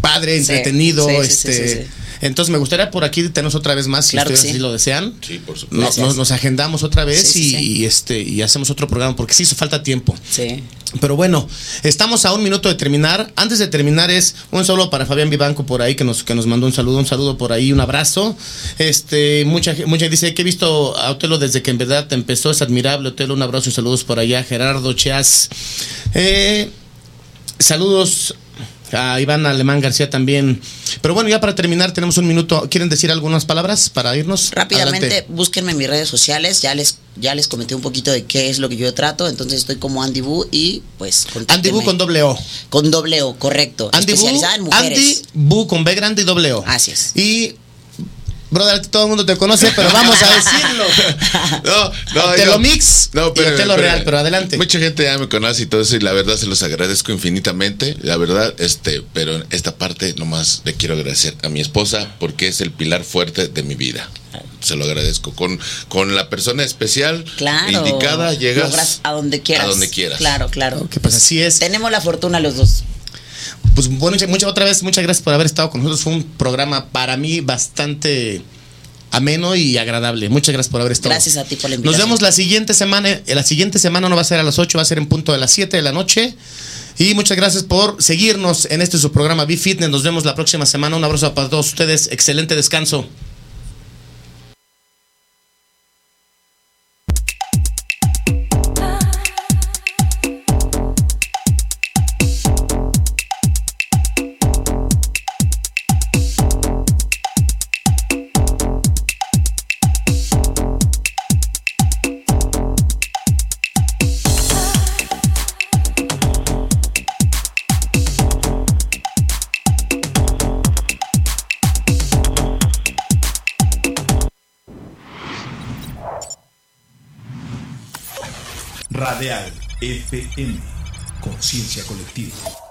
Padre. entretenido. sí, sí, este, sí, sí, sí. Entonces me gustaría por aquí tenernos otra vez más, si Claro ustedes sí. así lo desean. Sí, por supuesto. Nos, nos agendamos otra vez Sí, y, sí. y, este y hacemos otro programa porque sí hizo falta tiempo. Sí. Pero bueno, estamos a un minuto de terminar. Antes de terminar es un saludo para Fabián Vivanco por ahí que nos, que nos mandó un saludo, un saludo por ahí, un abrazo. Este, mucha mucha dice que he visto a Otelo desde que en verdad empezó, es admirable Otelo, un abrazo y saludos por allá, Gerardo Cheas. Eh, saludos a Iván Alemán García también. Pero bueno, ya para terminar tenemos un minuto. ¿Quieren decir algunas palabras para irnos? Rápidamente, Adelante. búsquenme en mis redes sociales, ya les ya les comenté un poquito de qué es lo que yo trato, entonces estoy como Andy Boo y pues Andy. Bu con doble O. Con doble O, correcto. Andy especializada en mujeres. Andy Bu con B grande y doble O. Así es. Y, brother, todo el mundo te conoce, pero vamos a decirlo. (laughs) No, no, Otelo yo- Mix y Otelo Real, pero adelante. Mucha gente ya me conoce y todo eso, y la verdad se los agradezco infinitamente. La verdad, este, pero esta parte nomás le quiero agradecer a mi esposa porque es el pilar fuerte de mi vida. Se lo agradezco. Con, con la persona especial Claro. indicada llegas Logras a donde quieras. A donde quieras. Claro, claro. Que pues así es. Tenemos la fortuna los dos. Pues bueno, mucha- otra vez, muchas gracias por haber estado con nosotros. Fue un programa para mí bastante ameno y agradable. Muchas gracias por haber estado. Gracias a ti por la Nos invitación. vemos la siguiente semana. eh, La siguiente semana no va a ser a las 8, va a ser en punto de las 7 de la noche. Y muchas gracias por seguirnos en este su programa Be Fitness. Nos vemos la próxima semana. Un abrazo para todos ustedes. Excelente descanso. FM. Conciencia colectiva.